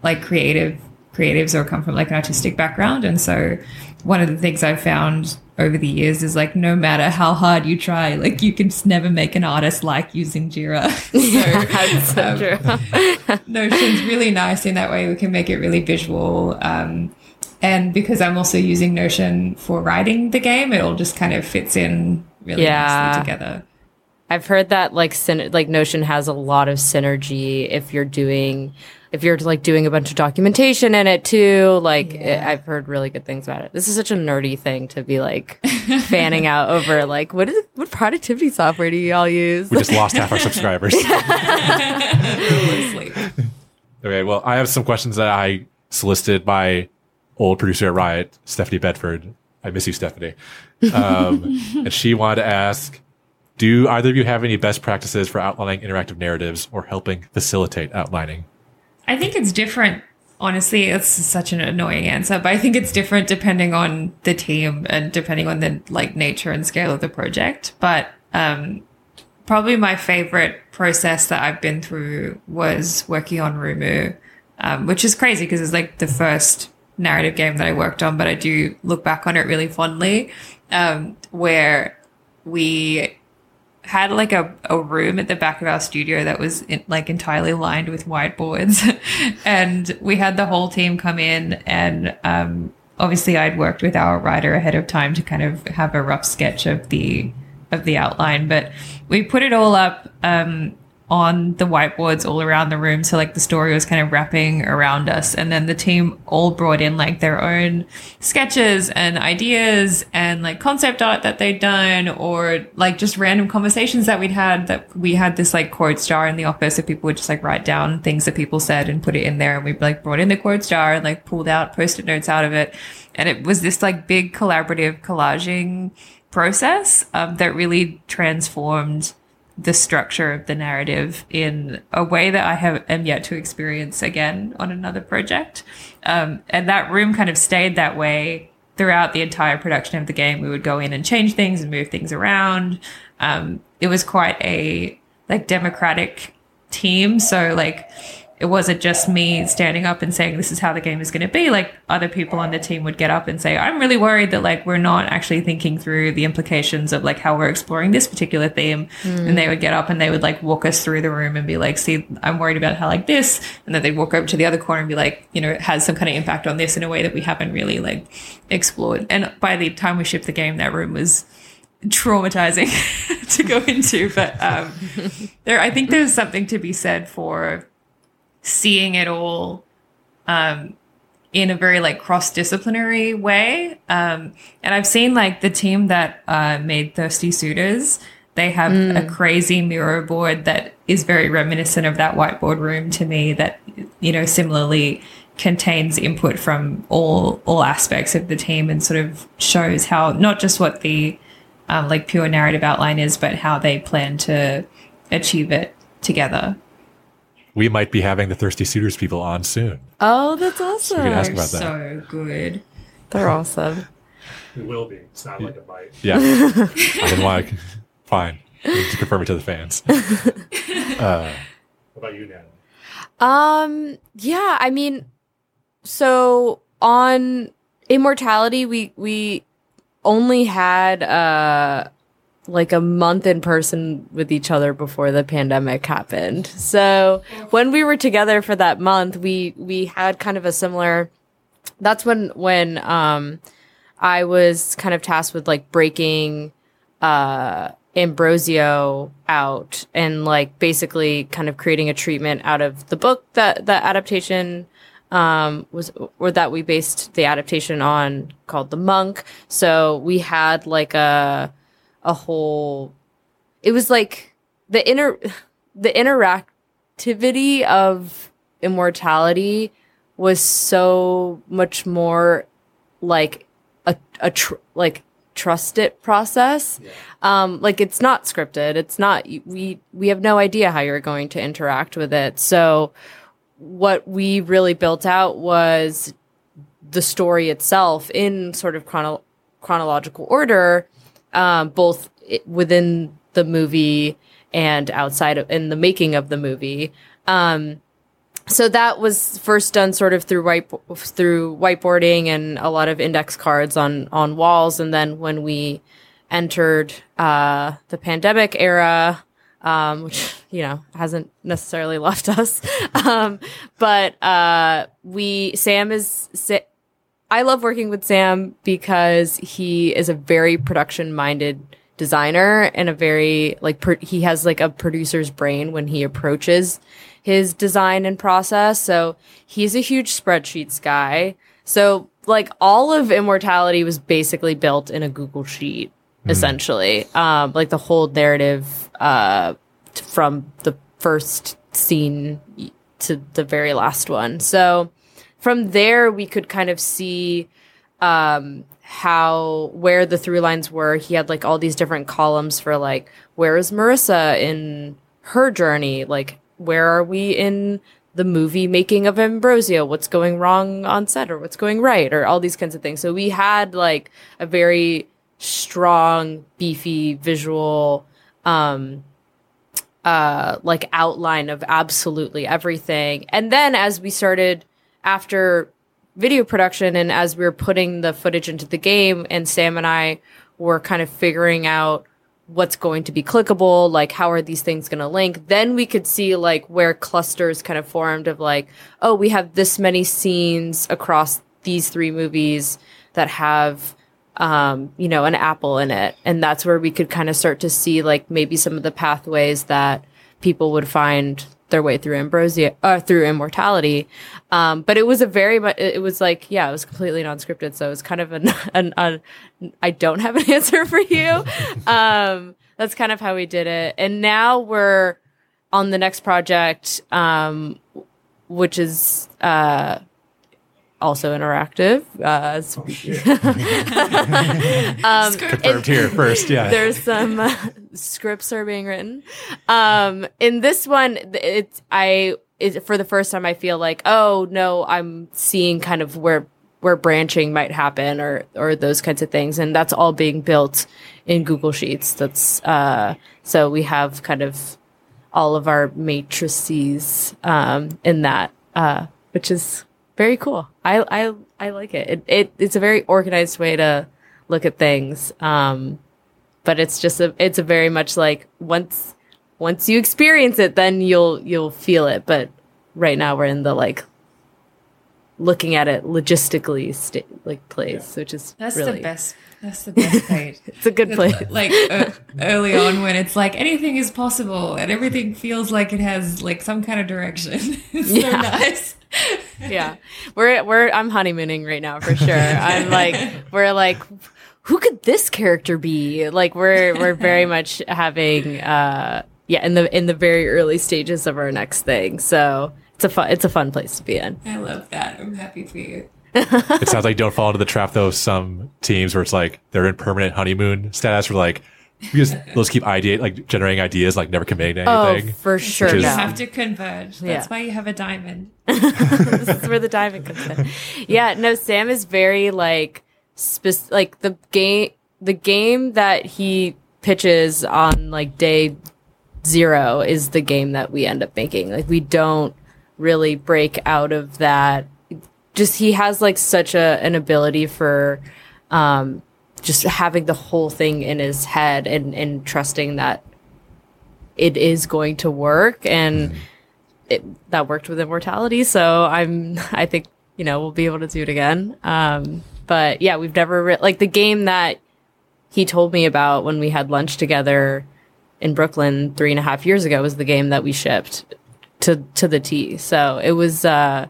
like creative creatives or come from like an artistic background and so one of the things i've found over the years is like no matter how hard you try like you can just never make an artist like using jira so That's so true. notion's really nice in that way we can make it really visual um, and because i'm also using notion for writing the game it all just kind of fits in really Yeah. nicely together I've heard that like like Notion has a lot of synergy if you're doing if you're like doing a bunch of documentation in it too. Like Yeah. i I've heard really good things about it. This is such a nerdy thing to be like fanning out over. Like what is what productivity software do you all use? We just lost half our subscribers. Okay, well, I have some questions that I solicited by old producer at Riot, Stephanie Bedford. I miss you, Stephanie. Um, and she wanted to ask Do either of you have any best practices for outlining interactive narratives or helping facilitate outlining? I think it's different. Honestly, it's such an annoying answer, but I think it's different depending on the team and depending on the like nature and scale of the project. But um, probably my favorite process that I've been through was working on Rumu, um, which is crazy because it's like the first narrative game that I worked on, but I do look back on it really fondly, um, where we had like a, a room at the back of our studio that was in, like entirely lined with whiteboards. And we had the whole team come in and um, obviously i'd worked with our writer ahead of time to kind of have a rough sketch of the of the outline but we put it all up um, on the whiteboards all around the room. So like the story was kind of wrapping around us. And then the team all brought in like their own sketches and ideas and like concept art that they'd done or like just random conversations that we'd had that we had this like quote star in the office. So people would just like write down things that people said and put it in there. And we like brought in the quote star and like pulled out post-it notes out of it. And it was this like big collaborative collaging process um, that really transformed the structure of the narrative in a way that I have am yet to experience again on another project. Um, and that room kind of stayed that way throughout the entire production of the game. We would go in and change things and move things around. Um, it was quite a like democratic team. So like it wasn't just me standing up and saying this is how the game is going to be. Like other people on the team would get up and say i'm really worried that like we're not actually thinking through the implications of like how we're exploring this particular theme. And they would get up and they would like walk us through the room and be like see i'm worried about how like this. And then they'd walk over to the other corner and be like you know it has some kind of impact on this in a way that we haven't really like explored. And by the time we shipped the game that room was traumatizing to go into but um there i think there's something to be said for seeing it all um, in a very like cross disciplinary way. Um, and I've seen like the team that uh, made Thirsty Suitors. They have a crazy Miro board that is very reminiscent of that whiteboard room to me. That you know similarly contains input from all all aspects of the team and sort of shows how not just what the um, like pure narrative outline is, but how they plan to achieve it together. We might be having the Thirsty Suitors people on soon. Oh, that's awesome. we can ask about that. So good. They're awesome. It will be. It's not like a bite. Yeah. I didn't want to. Fine. Just confirm it to the fans. What about you, Natalie? Um, yeah, I mean, so on Immortality, we we only had uh like a month in person with each other before the pandemic happened. So when we were together for that month, we we had kind of a similar. That's when when um I was kind of tasked with like breaking uh Ambrosio out and like basically kind of creating a treatment out of the book that that adaptation um was or that we based the adaptation on called The Monk. So we had like a a whole it was like the inner the interactivity of immortality was so much more like a a tr- like trust it process. Um like it's not scripted. It's not we we have no idea how you're going to interact with it. So what we really built out was the story itself in sort of chrono- chronological order um, both within the movie and outside of in the making of the movie. Um, so that was first done sort of through white through whiteboarding and a lot of index cards on on walls, and then when we entered uh, the pandemic era, um, which you know hasn't necessarily left us, um, but uh, we Sam is. I love working with Sam because he is a very production minded designer and a very like pro- he has like a producer's brain when he approaches his design and process. So he's a huge spreadsheets guy. So like all of Immortality was basically built in a Google sheet essentially. Um like the whole narrative uh t- from the first scene to the very last one. So from there we could kind of see um how where the through lines were. He had like all these different columns for like where is marissa in her journey? Like where are we in the movie making of ambrosio? What's going wrong on set or what's going right? Or all these kinds of things. So we had like a very strong beefy visual um uh like outline of absolutely everything. And then as we started after video production and as we were putting the footage into the game and Sam and I were kind of figuring out what's going to be clickable, like how are these things going to link, then we could see like where clusters kind of formed of like, oh, we have this many scenes across these three movies that have um, you know, an apple in it. And that's where we could kind of start to see like maybe some of the pathways that people would find their way through ambrosio uh, through immortality. Um but it was a very much it was like yeah it was completely non-scripted. So it was kind of an, an, an i don't have an answer for you. Um that's kind of how we did it. And now we're on the next project um which is uh also interactive uh um, Confirmed here first. Yeah. there's some uh, scripts are being written. Um, in this one, it's I it, for the first time I feel like oh no, I'm seeing kind of where where branching might happen or or those kinds of things, and that's all being built in Google Sheets. That's uh, so we have kind of all of our matrices um, in that, uh, which is very cool. I I I like it. It, it it's a very organized way to look at things. Um, but it's just a it's a very much like once once you experience it, then you'll you'll feel it. But right now we're in the like looking at it logistically sta- like place, which is That's really the best. That's the best place. it's a good place. like uh, early on when it's like anything is possible and everything feels like it has like some kind of direction. it's so Yeah. nice. yeah we're we're i'm honeymooning right now for sure i'm like we're like who could this character be like we're we're very much having uh yeah in the in the very early stages of our next thing so it's a fun it's a fun place to be in I love that. I'm happy for you. It sounds like don't fall into the trap though. of Some teams where it's like they're in permanent honeymoon status, where like we just let's keep ideate like generating ideas, like never committing to oh anything. for sure is- You have to converge. That's Yeah. why you have a diamond. this is where the diamond comes in. Yeah, no, Sam is very like spec- like the game the game that he pitches on like day zero is the game that we end up making. Like we don't really break out of that. Just he has like such a an ability for um just having the whole thing in his head and and trusting that it is going to work. And it, that worked with immortality. So i'm i think you know we'll be able to do it again. Um but yeah we've never re- like the game that he told me about when we had lunch together in brooklyn three and a half years ago was the game that we shipped to to the t. So it was uh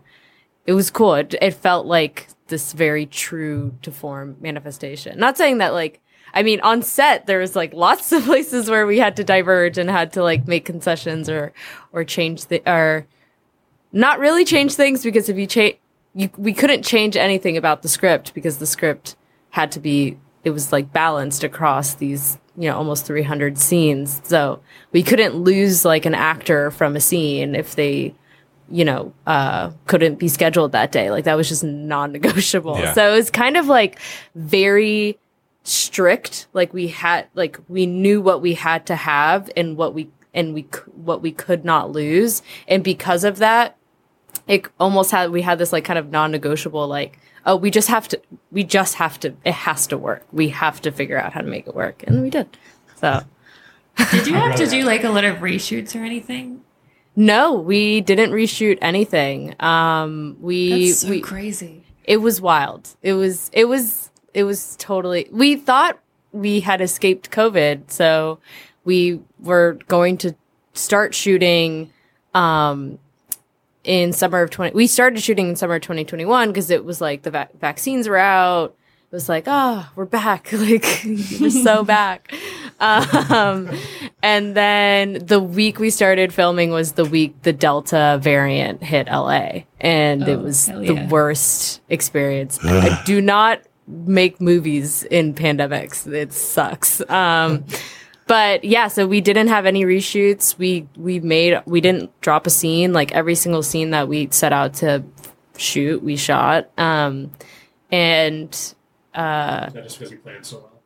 it was cool. It, it felt like this very true to form manifestation. Not saying that like I mean, on set, there was like lots of places where we had to diverge and had to like make concessions or, or change the, or not really change things because if you change, you, we couldn't change anything about the script because the script had to be, it was like balanced across these, you know, almost 300 scenes. So we couldn't lose like an actor from a scene if they, you know, uh, couldn't be scheduled that day. Like that was just non-negotiable. Yeah. So it was kind of like very strict. Like we had, like we knew what we had to have and what we, and we, what we could not lose. And because of that, it almost had, we had this like kind of non-negotiable, like, oh, we just have to, we just have to, it has to work. We have to figure out how to make it work. And we did. So. Did you have to do like a lot of reshoots or anything? No, we didn't reshoot anything. Um, we That's so we crazy. it was wild. It was it was it was totally. We thought we had escaped COVID, so we were going to start shooting. Um, in summer of 20 we started shooting in summer of 2021 because it was like the va- vaccines were out. It was like oh we're back. Like we're so back. Um, and then the week we started filming was the week the delta variant hit la and it Oh, was hell the worst experience. I do not make movies in pandemics. It sucks. Um, but yeah, so we didn't have any reshoots. We we made we didn't drop a scene. Like every single scene that we set out to shoot, we shot. Um, and Not just because we planned so well.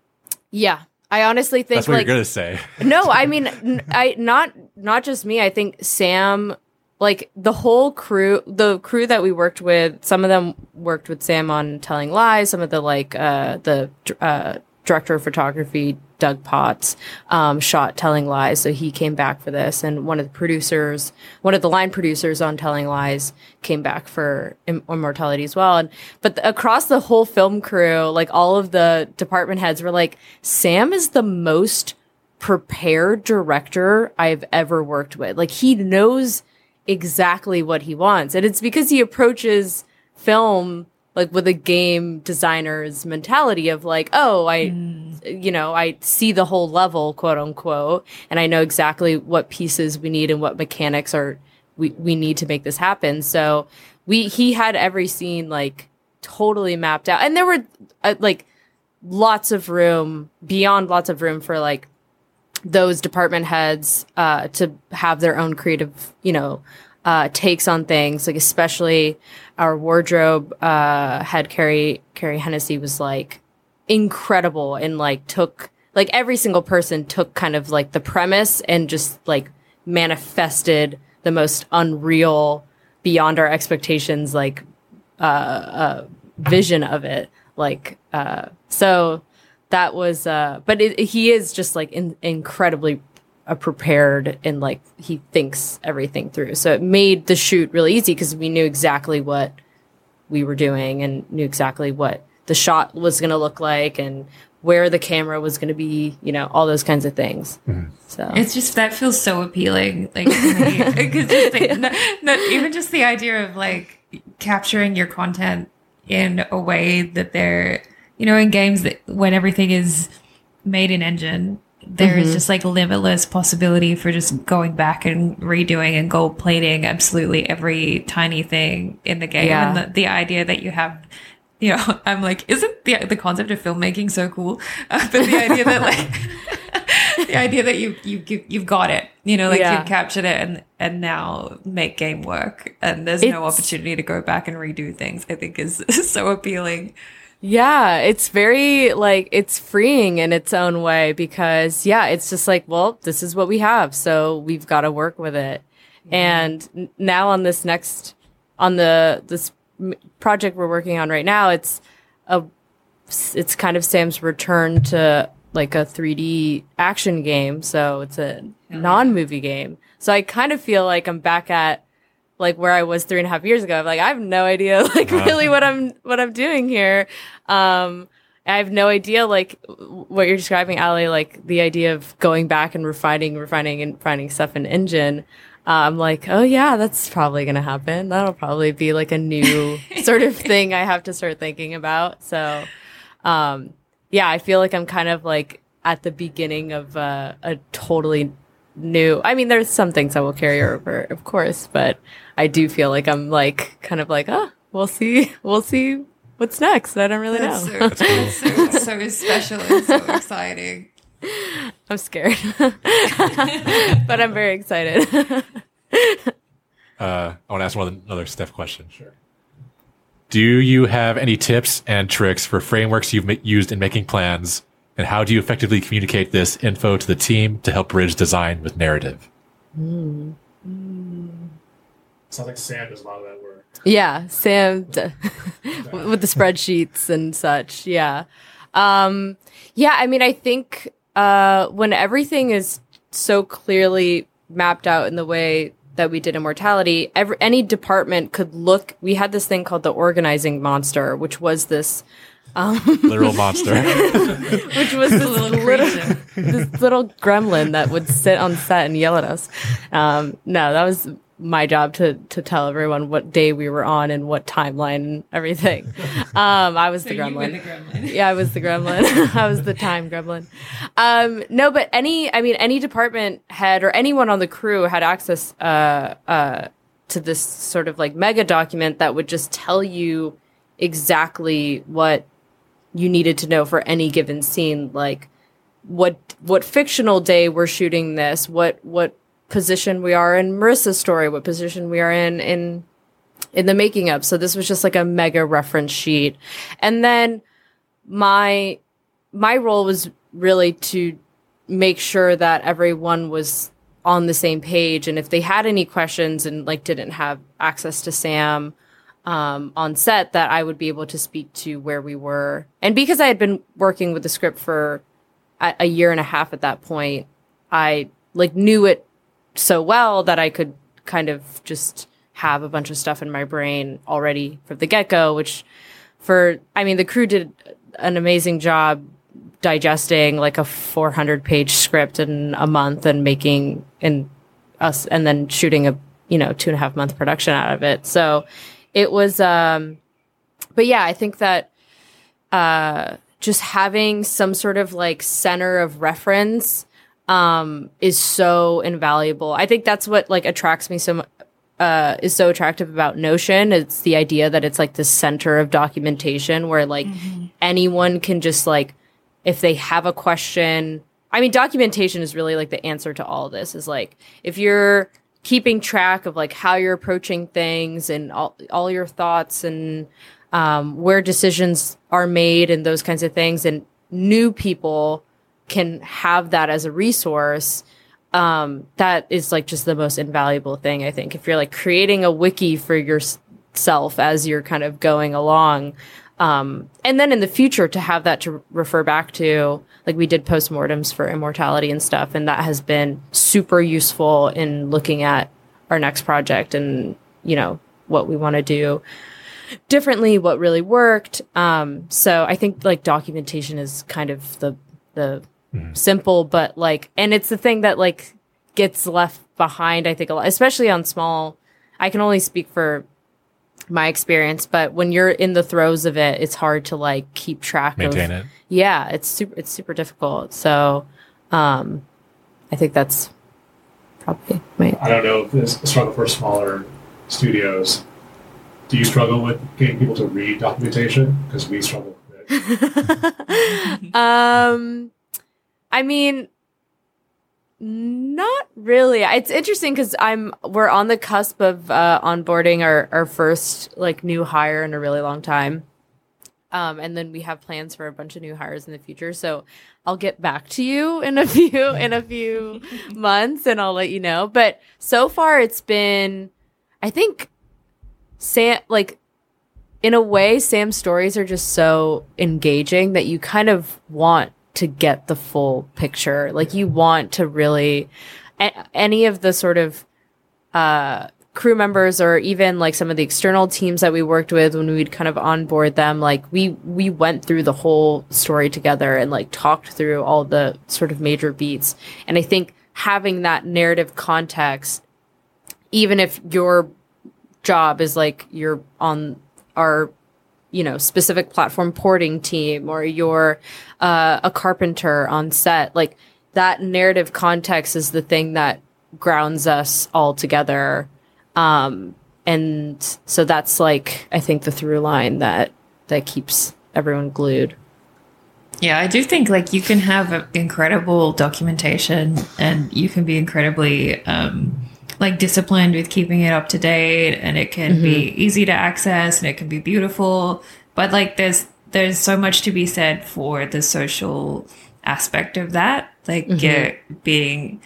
yeah, I honestly think That's what like you're gonna say. no, I mean, n- I not not just me. I think Sam, like the whole crew, the crew that we worked with. Some of them worked with Sam on Telling Lies. Some of the like uh, the uh, director of photography, Doug Potts, um, shot Telling Lies. So he came back for this, and one of the producers, one of the line producers on Telling Lies, came back for Im- Immortality as well. And but the, across the whole film crew, like all of the department heads were like, Sam is the most prepared director I've ever worked with. Like he knows exactly what he wants. And it's because he approaches film like with a game designer's mentality of like, oh, I, you know, I see the whole level, quote unquote, and I know exactly what pieces we need and what mechanics are we, we need to make this happen. So we, he had every scene like totally mapped out. And there were uh, like lots of room beyond lots of room for like those department heads uh, to have their own creative, you know, uh, takes on things. Like especially our wardrobe uh, head, Carrie Carrie Hennessy, was like incredible and like took like every single person took kind of like the premise and just like manifested the most unreal beyond our expectations like uh, uh vision of it like uh so that was uh but it, he is just like in, incredibly uh, prepared and like he thinks everything through so it made the shoot really easy because we knew exactly what we were doing and knew exactly what the shot was going to look like and where the camera was going to be, you know, all those kinds of things. So It's just that feels so appealing, like to me. 'Cause just the- not, not even just the idea of like capturing your content in a way that they're, you know, in games that when everything is made in engine, there is just like limitless possibility for just going back and redoing and gold plating absolutely every tiny thing in the game. Yeah. And the, the idea that you have you know, I'm like, isn't the the concept of filmmaking so cool? Uh, but the idea that like the idea that you you you- you've got it, you know, like Yeah. you've captured it and and now make game work, and there's no opportunity to go back and redo things. I think is so appealing. Yeah, it's very like it's freeing in its own way because yeah, it's just like, well, this is what we have, so we've got to work with it. And now on this next on the this project we're working on right now, it's a it's kind of Sam's return to like a 3D action game, so it's a non-movie game. So I kind of feel like I'm back at like where I was three and a half years ago. I'm like, I have no idea, like really what I'm what I'm doing here. Um, I have no idea, like what you're describing, Ally. Like the idea of going back and refining, refining, and finding stuff in engine. Uh, I'm like, oh yeah, that's probably gonna happen. That'll probably be like a new sort of thing I have to start thinking about. So, um, yeah, I feel like I'm kind of like at the beginning of uh, a totally new. I mean, there's some things I will carry over, of course, but I do feel like I'm like kind of like, oh, we'll see, we'll see what's next. I don't really know. So, that's so so special and so exciting. I'm scared, but I'm very excited. Uh, I want to ask one another Steph question. Sure. Do you have any tips and tricks for frameworks you've ma- used in making plans, and how do you effectively communicate this info to the team to help bridge design with narrative? Sounds like Sam does a lot of that work. Yeah, Sam d- with the spreadsheets and such. Yeah. Um yeah, I mean I think uh when everything is so clearly mapped out in the way that we did immortality, every any department could look we had this thing called the organizing monster, which was this Literal monster. which was this little little, this little gremlin that would sit on set and yell at us. Um, no, that was my job to to tell everyone what day we were on and what timeline and everything. Um, I was the gremlin. the gremlin. Yeah, I was the gremlin. I was the time gremlin. Um, no, but any, I mean, any department head or anyone on the crew had access uh, uh, to this sort of like mega document that would just tell you exactly what you needed to know for any given scene, like what what fictional day we're shooting this, what what position we are in Marissa's story, what position we are in in in the making of. So this was just like a mega reference sheet. And then my my role was really to make sure that everyone was on the same page and if they had any questions and like didn't have access to Sam um, on set that I would be able to speak to where we were. And because I had been working with the script for a, a year and a half at that point, I like knew it so well that I could kind of just have a bunch of stuff in my brain already from the get go, which for, I mean, the crew did an amazing job digesting like a 400 page script in a month and making and us and then shooting a you know two and a half month production out of it. So it was um but yeah i think that uh just having some sort of like center of reference um is so invaluable. I think that's what like attracts me so uh is so attractive about notion. It's the idea that it's like the center of documentation where like anyone can just like if they have a question i mean documentation is really like the answer to all this is like if you're keeping track of like how you're approaching things and all, all your thoughts and um, where decisions are made and those kinds of things and new people can have that as a resource um, that is like just the most invaluable thing, I think. If you're like creating a wiki for yourself as you're kind of going along, um, and then in the future to have that to refer back to, like we did postmortems for immortality and stuff, and that has been super useful in looking at our next project and you know what we want to do differently, what really worked. Um, so I think like documentation is kind of the the simple, but like, and it's the thing that like gets left behind. I think a lot, especially on small. I can only speak for my experience, but when you're in the throes of it, it's hard to like keep track Maintain of. it. Yeah, it's super. It's super difficult. So, um, I think that's probably my. I don't know if this struggle for smaller studios. Do you struggle with getting people to read documentation? Because we struggle with it. Um, I mean, not really. It's interesting because I'm we're on the cusp of uh, onboarding our our first like new hire in a really long time. Um, and then we have plans for a bunch of new hires in the future. So I'll get back to you in a few in a few months, and I'll let you know. But so far, it's been, I think, Sam like in a way, Sam's stories are just so engaging that you kind of want to get the full picture. Like you want to really, a- any of the sort of uh, crew members or even like some of the external teams that we worked with when we'd kind of onboard them, like we we went through the whole story together and like talked through all the sort of major beats. And I think having that narrative context, even if your job is like you're on our you know specific platform porting team or you're uh, a carpenter on set like that narrative context is the thing that grounds us all together. Um and so that's like i think the through line that that keeps everyone glued. Yeah, I do think like you can have incredible documentation and you can be incredibly um, like disciplined with keeping it up to date and it can be mm-hmm. easy to access and it can be beautiful. But like there's there's so much to be said for the social aspect of that. Like mm-hmm. get, being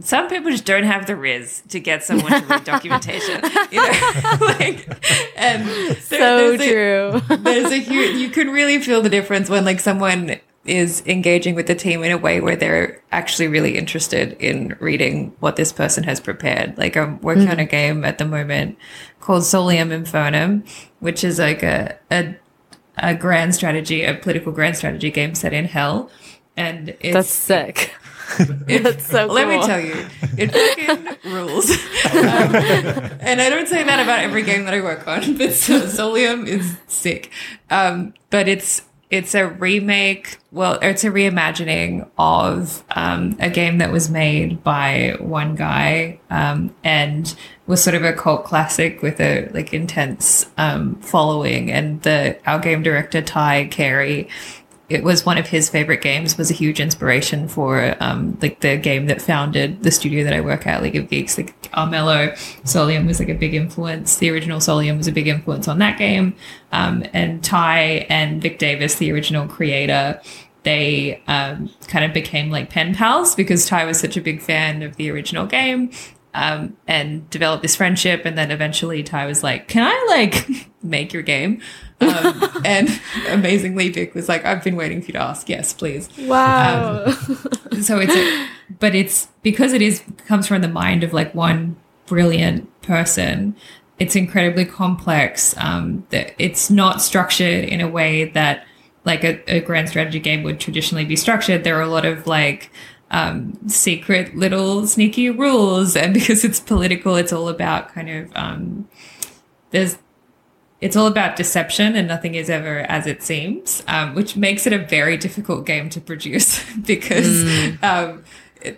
some people just don't have the riz to get someone to read documentation. You know? like and there- so there's a- true there's a huge you can really feel the difference when like someone is engaging with the team in a way where they're actually really interested in reading what this person has prepared like i'm working on a game at the moment called solium infernum which is like a, a a grand strategy a political grand strategy game set in hell and it's that's sick that's so cool. let me tell you, it fucking rules. Um, and I don't say that about every game that I work on, but Solium is sick. Um, but it's it's a remake. Well, it's a reimagining of um, a game that was made by one guy um, and was sort of a cult classic with a like intense um, following. And the our game director Ty Carey it was one of his favorite games was a huge inspiration for um, like the game that founded the studio that I work at, League of Geeks. Like Armello, Solium was like a big influence. The original Solium was a big influence on that game. Um, and Ty and Vic Davis, the original creator, they um, kind of became like pen pals because Ty was such a big fan of the original game. Um, and developed this friendship, and then eventually Ty was like, "Can I like make your game?" Um, and amazingly, Vic was like, "I've been waiting for you to ask. Yes, please." wow so it's a, but it's because it is comes from the mind of like one brilliant person it's incredibly complex um that it's not structured in a way that like a, a grand strategy game would traditionally be structured there are a lot of like um, secret little sneaky rules and because it's political it's all about kind of um, there's it's all about deception and nothing is ever as it seems, um, which makes it a very difficult game to produce because um,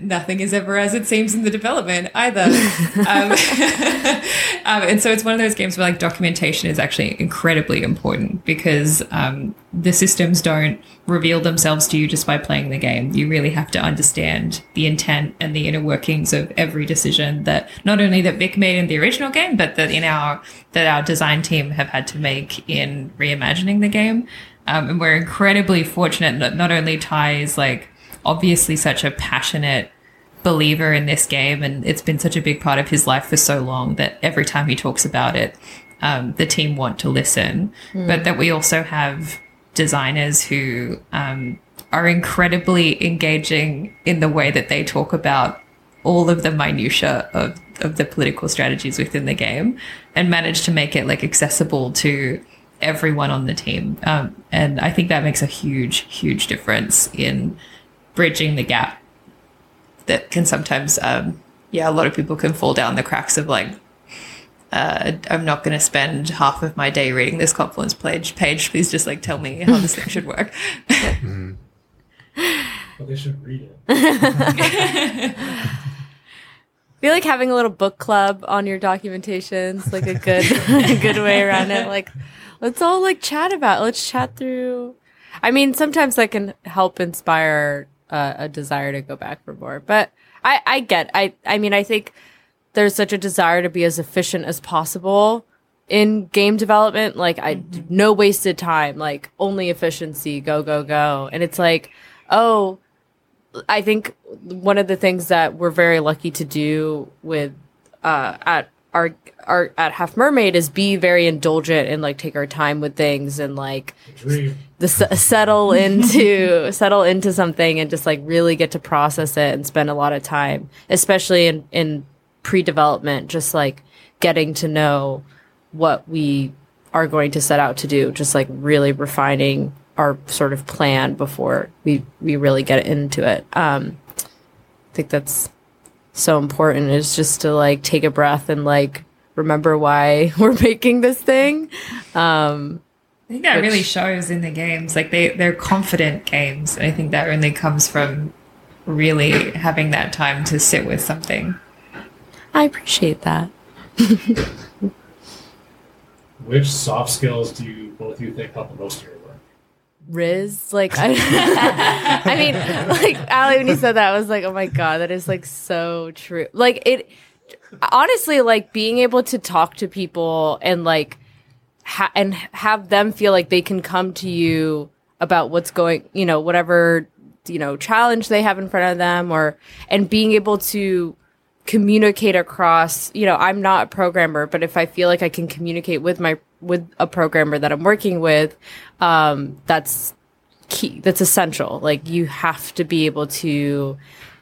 nothing is ever as it seems in the development either. um, um, and so it's one of those games where like documentation is actually incredibly important because um, the systems don't reveal themselves to you just by playing the game. You really have to understand the intent and the inner workings of every decision that not only that Vic made in the original game, but that in our that our design team have had to make in reimagining the game. Um, and we're incredibly fortunate that not only Ty is like obviously such a passionate believer in this game, and it's been such a big part of his life for so long that every time he talks about it, um, the team want to listen. But that we also have designers who um, are incredibly engaging in the way that they talk about all of the minutia of, of the political strategies within the game and manage to make it like accessible to everyone on the team. Um, and I think that makes a huge, huge difference in bridging the gap that can sometimes, um, yeah, a lot of people can fall down the cracks of like, uh, I'm not going to spend half of my day reading this Confluence page. Page, please just like tell me how this thing should work. But they should read it. I feel like having a little book club on your documentations, like a good, a good way around it. Like, let's all like chat about. it. Let's chat through. I mean, sometimes that can help inspire uh, a desire to go back for more. But I, I get. I, I mean, I think there's such a desire to be as efficient as possible in game development. Like, I no wasted time. Like, only efficiency. Go, go, go. And it's like, oh, I think one of the things that we're very lucky to do with uh, at our our at Half Mermaid is be very indulgent and like take our time with things and like Dream. the s- settle into settle into something and just like really get to process it and spend a lot of time, especially in in pre-development, just like getting to know what we are going to set out to do, just like really refining our sort of plan before we we really get into it. Um, I think that's so important is just to like take a breath and like remember why we're making this thing. Um, I think that Which- really shows in the games. Like they, they're confident games. And I think that only comes from really having that time to sit with something. I appreciate that. Which soft skills do you both of you think help the most in your work? Riz, like I, I mean, like Ally, when you said that, I was like, oh my god, that is like so true. Like it, honestly, like being able to talk to people and like, ha- and have them feel like they can come to you about what's going, you know, whatever you know challenge they have in front of them, or and being able to communicate across you know i'm not a programmer but if i feel like i can communicate with my with a programmer that i'm working with um that's key that's essential. Like you have to be able to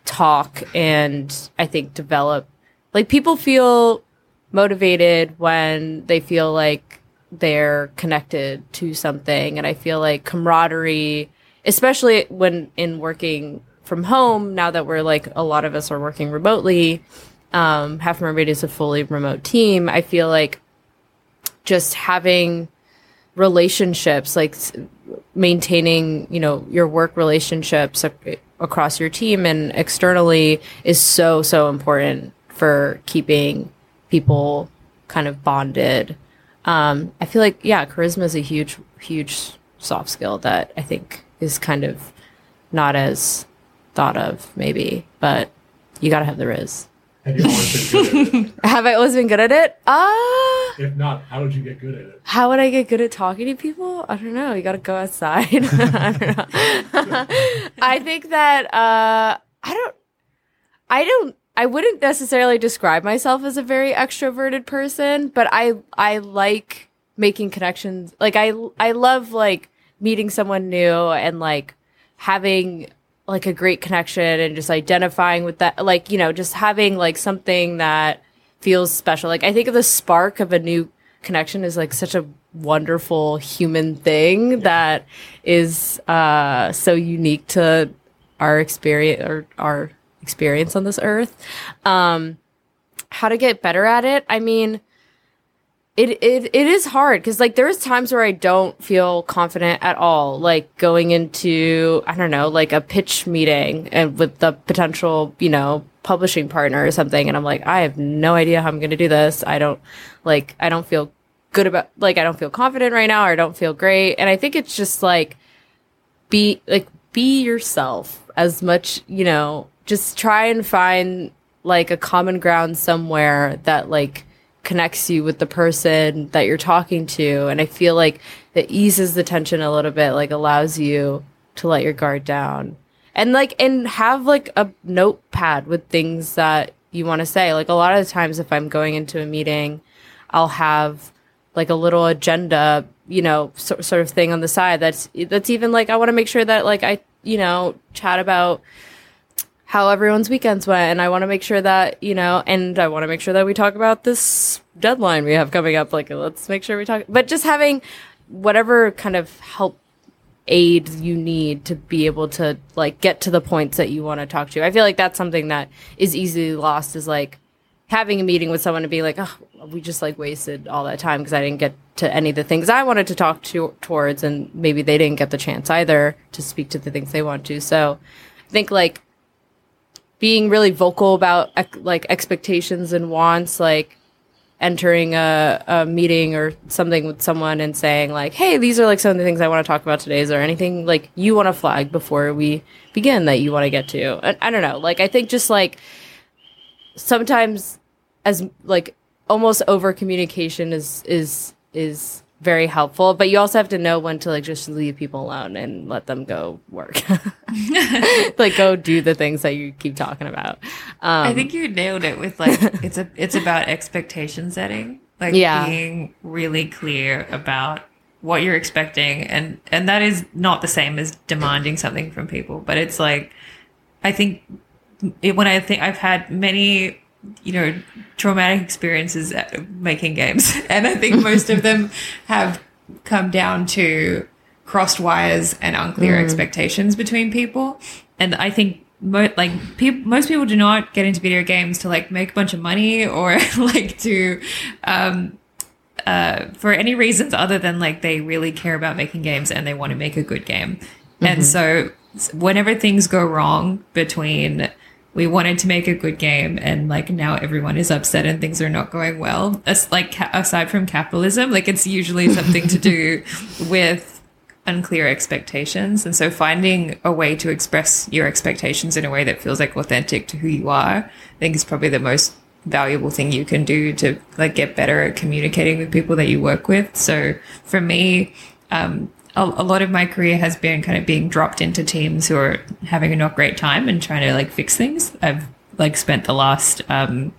talk and i think develop. Like people feel motivated when they feel like they're connected to something and i feel like camaraderie especially when in working from home now that we're like a lot of us are working remotely um half mermaid is a fully remote team i feel like just having relationships like maintaining you know your work relationships ac- across your team and externally is so so important for keeping people kind of bonded. Um i feel like yeah charisma is a huge huge soft skill that i think is kind of not as thought of maybe but you gotta have the riz Have you always been good at it? have i always been good at it uh If not, how did you get good at it? how would I get good at talking to people? I don't know. You got to go outside. I don't know. I think that uh, I don't. I don't. I wouldn't necessarily describe myself as a very extroverted person, but I I like making connections. Like I I love like meeting someone new and like having like a great connection and just identifying with that like you know just having like something that feels special. Like I think of the spark of a new connection is like such a wonderful human thing that is uh so unique to our experience or our experience on this earth. Um how to get better at it? I mean it it, it is hard because like there's times where I don't feel confident at all, like going into I don't know, like a pitch meeting and with the potential, you know, publishing partner or something, and I'm like, I have no idea how I'm gonna do this. I don't like I don't feel good about like I don't feel confident right now or I don't feel great. And I think it's just like be like be yourself as much, you know, just try and find like a common ground somewhere that like connects you with the person that you're talking to and I feel like that eases the tension a little bit, like allows you to let your guard down. and like and have like a notepad with things that you want to say like a lot of the times if i'm going into a meeting i'll have like a little agenda you know so, sort of thing on the side that's that's even like i want to make sure that like i you know chat about how everyone's weekends went and i want to make sure that you know and i want to make sure that we talk about this deadline we have coming up like let's make sure we talk but just having whatever kind of help aid you need to be able to like get to the points that you want to talk to. I feel like that's something that is easily lost is like having a meeting with someone to be like, oh, we just like wasted all that time because I didn't get to any of the things I wanted to talk to towards, and maybe they didn't get the chance either to speak to the things they want to. So I think like being really vocal about like expectations and wants, like entering a, a meeting or something with someone and saying like hey these are like some of the things i want to talk about today. Is there anything like you want to flag before we begin that you want to get to? I, I don't know. Like i think just like sometimes as like almost over communication is is is very helpful but you also have to know when to like just leave people alone and let them go work like go do the things that you keep talking about um, I think you nailed it with like it's a it's about expectation setting like Yeah. being really clear about what you're expecting and and that is not the same as demanding something from people but it's like I think it, when I think I've had many you know traumatic experiences at making games. And I think most of them have come down to crossed wires and unclear expectations between people. And I think mo- like peop most people do not get into video games to like make a bunch of money or like to um uh, for any reasons other than like they really care about making games and they want to make a good game. And so whenever things go wrong between we wanted to make a good game and like now everyone is upset and things are not going well, that's like ca- aside from capitalism, like it's usually something to do with unclear expectations. And so finding a way to express your expectations in a way that feels like authentic to who you are, I think is probably the most valuable thing you can do to like get better at communicating with people that you work with. So for me, um, a, a lot of my career has been kind of being dropped into teams who are having a not great time and trying to like fix things. I've like spent the last um,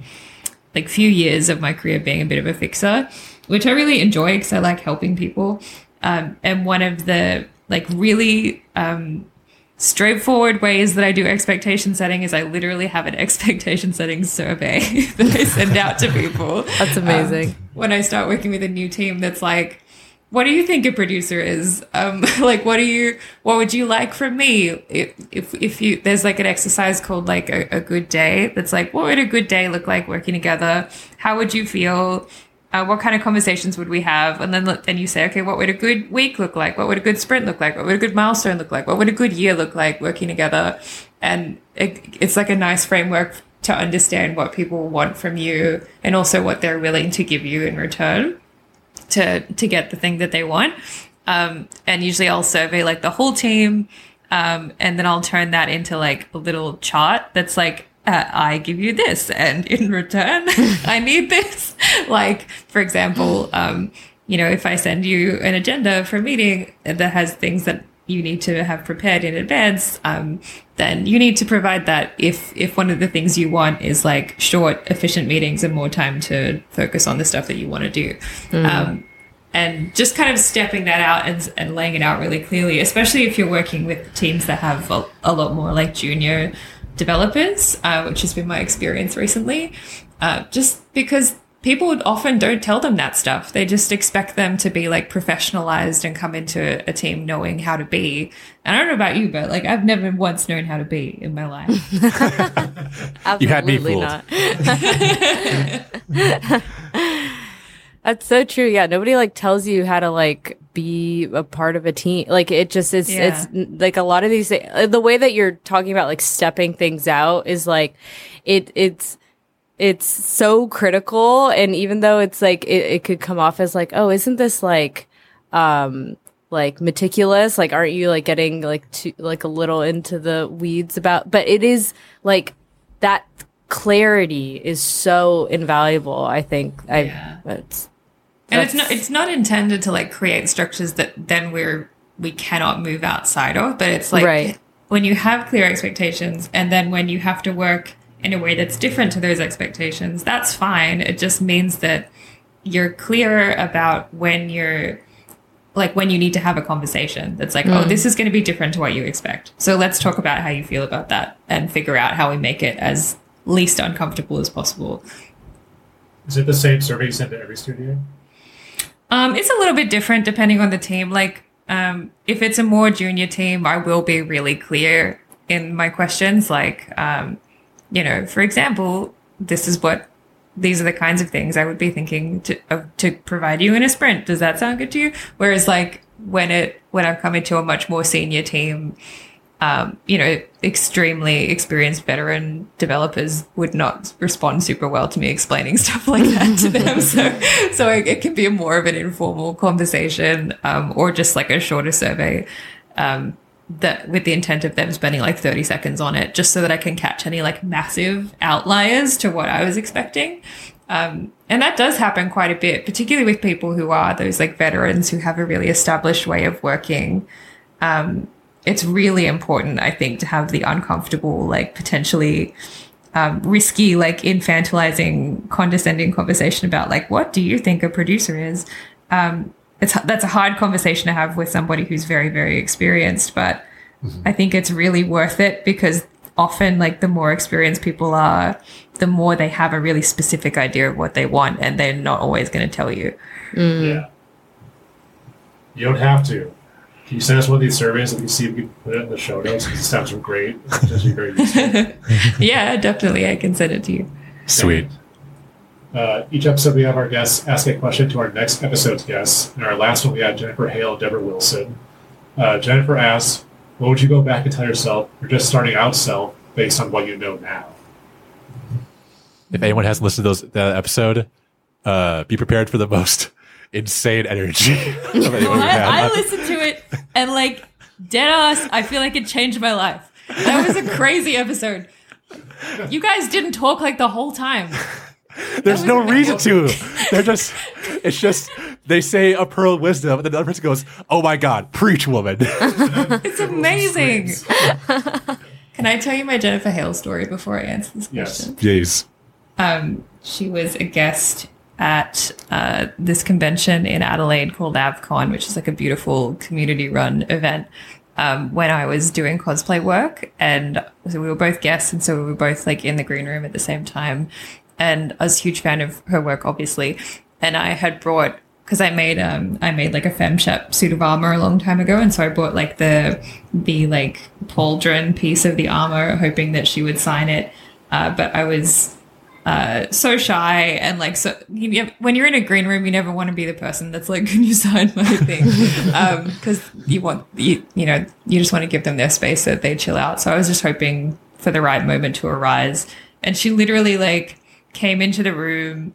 like few years of my career being a bit of a fixer, which I really enjoy because I like helping people. Um, and one of the like really um, straightforward ways that I do expectation setting is I literally have an expectation setting survey that I send out to people. That's amazing. Um, when I start working with a new team that's like, what do you think a producer is? Um, like, what do you, what would you like from me? If, if, you, there's like an exercise called like a, a good day that's like, what would a good day look like working together? How would you feel? Uh, what kind of conversations would we have? And then, then you say, okay, what would a good week look like? What would a good sprint look like? What would a good milestone look like? What would a good year look like working together? And it, it's like a nice framework to understand what people want from you and also what they're willing to give you in return to to get the thing that they want. Um, and usually I'll survey like the whole team, um, and then I'll turn that into like a little chart that's like. Uh, I give you this, and in return, I need this. Like, for example, um, you know, if I send you an agenda for a meeting that has things that you need to have prepared in advance, um, then you need to provide that. If if one of the things you want is like short, efficient meetings and more time to focus on the stuff that you want to do, um, and just kind of stepping that out and, and laying it out really clearly, especially if you're working with teams that have a, a lot more like junior developers, uh, which has been my experience recently. Uh, just because people often don't tell them that stuff. They just expect them to be like professionalized and come into a team knowing how to be. And I don't know about you, but like I've never once known how to be in my life. You had me Absolutely fooled. not. That's so true. Yeah, nobody like tells you how to like be a part of a team. Like it just is. Yeah. It's like a lot of these. The way that you're talking about like stepping things out is like it. It's it's so critical, and even though it's like it, it could come off as like, oh, isn't this like um like meticulous like aren't you like getting like to like a little into the weeds about but it is like that clarity is so invaluable i think i Yeah. it's and it's not it's not intended to like create structures that then we're we cannot move outside of but it's like Right. when you have clear expectations and then when you have to work in a way that's different to those expectations, that's fine. It just means that you're clear about when you're like when you need to have a conversation that's like, oh, this is going to be different to what you expect. So let's talk about how you feel about that and figure out how we make it as least uncomfortable as possible. Is it the same survey you send to every studio? Um, it's a little bit different depending on the team. Like, um, if it's a more junior team, I will be really clear in my questions. Like, um, you know, for example, this is what these are the kinds of things I would be thinking to uh, to provide you in a sprint. Does that sound good to you? Whereas, like when it when I'm coming to a much more senior team, um, you know, extremely experienced veteran developers would not respond super well to me explaining stuff like that to them. So, so it, it can be a more of an informal conversation, um, or just like a shorter survey, um, that with the intent of them spending like 30 seconds on it, just so that I can catch any like massive outliers to what I was expecting. Um, and that does happen quite a bit, particularly with people who are those like veterans who have a really established way of working. Um, it's really important, I think, to have the uncomfortable, like potentially um, risky, like infantilizing, condescending conversation about like, what do you think a producer is? Um, it's that's a hard conversation to have with somebody who's very, very experienced, but mm-hmm. I think it's really worth it because often, like, the more experienced people are, the more they have a really specific idea of what they want, and they're not always going to tell you. Mm. Yeah. You don't have to. Can you send us one of these surveys and you see if we can put it in the show notes? Because it sounds great. It's just very useful. yeah, definitely, I can send it to you. Sweet. Uh, each episode, we have our guests ask a question to our next episode's guests. In our last one, we had Jennifer Hale and Debra Wilson. Uh, Jennifer asks, What would you go back and tell yourself, you're just starting out self, based on what you know now? If anyone hasn't listened to those that episode, uh, be prepared for the most insane energy of anyone we've had. I, I listened to it and like dead ass, I feel like it changed my life. That was a crazy episode. You guys didn't talk like the whole time. There's no reason to. They're just, it's just, they say a pearl of wisdom, and then the other person goes, Oh my God, preach, woman. It's amazing. Can I tell you my Jennifer Hale story before I answer this Yes. question? Jeez. Um, she was a guest at uh, this convention in Adelaide called AvCon, which is like a beautiful community run event. Um, when I was doing cosplay work, and so we were both guests, and so we were both like in the green room at the same time. And I was a huge fan of her work, obviously. And I had brought because I made um I made like a femshep suit of armor a long time ago, and so I bought like the the like pauldron piece of the armor, hoping that she would sign it. Uh, but I was uh, so shy and like so you, when you're in a green room you never want to be the person that's like can you sign my thing because you want you, you know you just want to give them their space so that they chill out so i was just hoping for the right moment to arise and she literally like came into the room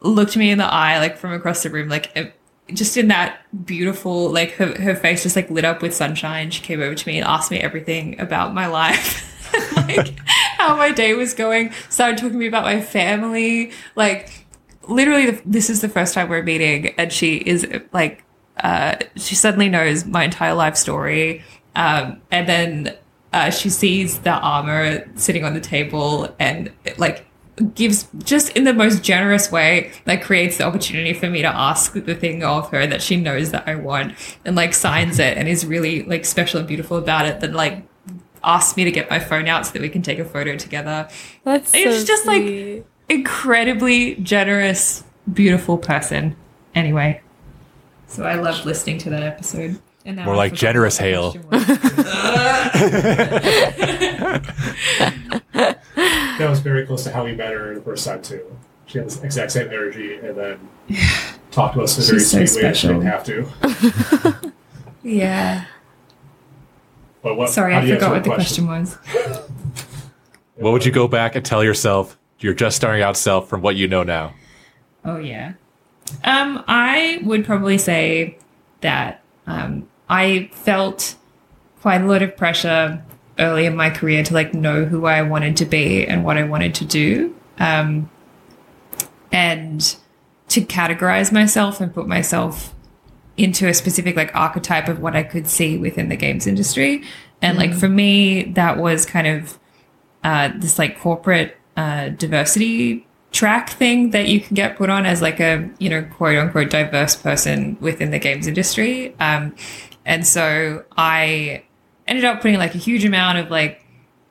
looked me in the eye like from across the room like just in that beautiful like her, her face just like lit up with sunshine. She came over to me and asked me everything about my life like how my day was going started talking to me about my family like literally this is the first time we're meeting and she is like uh she suddenly knows my entire life story um and then uh she sees the armor sitting on the table and like gives just in the most generous way like creates the opportunity for me to ask the thing of her that she knows that I want and like signs it and is really like special and beautiful about it then like asks me to get my phone out so that we can take a photo together. That's It's so just, like, incredibly generous beautiful person. Anyway. So I loved listening to that episode. And now More I like generous what That was very close to how we met her the first time, too. She had this exact same energy and then talked to us in a very She's so sweet way. She didn't have to. yeah But what, sorry I forgot what the question was What would you go back and tell yourself, your just starting out self, from what you know now? Oh yeah. Um, I would probably say that um, I felt quite a lot of pressure early in my career to like know who I wanted to be and what I wanted to do, um, and to categorize myself and put myself into a specific like archetype of what I could see within the games industry. And like for me, that was kind of uh, this like corporate uh, diversity track thing that you can get put on as like a you know quote unquote diverse person within the games industry. Um, and so I ended up putting like a huge amount of like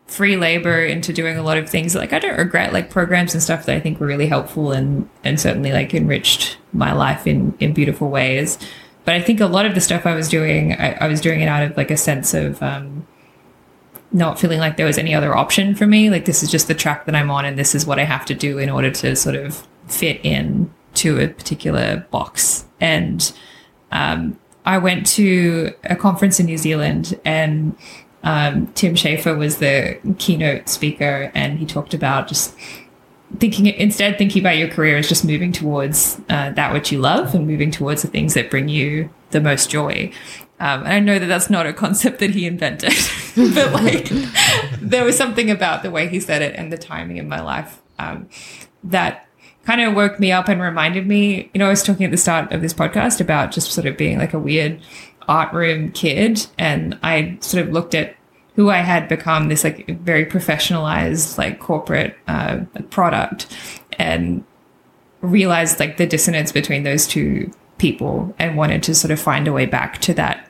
free labor into doing a lot of things like I don't regret like programs and stuff that I think were really helpful and and certainly like enriched my life in in beautiful ways. But I think a lot of the stuff I was doing, I, I was doing it out of like a sense of um, not feeling like there was any other option for me. Like this is just the track that I'm on, and this is what I have to do in order to sort of fit in to a particular box. And um, I went to a conference in New Zealand, and um, Tim Schafer was the keynote speaker, and he talked about just thinking instead thinking about your career as just moving towards uh, that which you love and moving towards the things that bring you the most joy. Um, and I know that that's not a concept that he invented, but like there was something about the way he said it and the timing in my life um, that kind of woke me up and reminded me. You know, I was talking at the start of this podcast about just sort of being like a weird art room kid, and I sort of looked at who I had become this like very professionalized like corporate uh, product and realized like the dissonance between those two people and wanted to sort of find a way back to that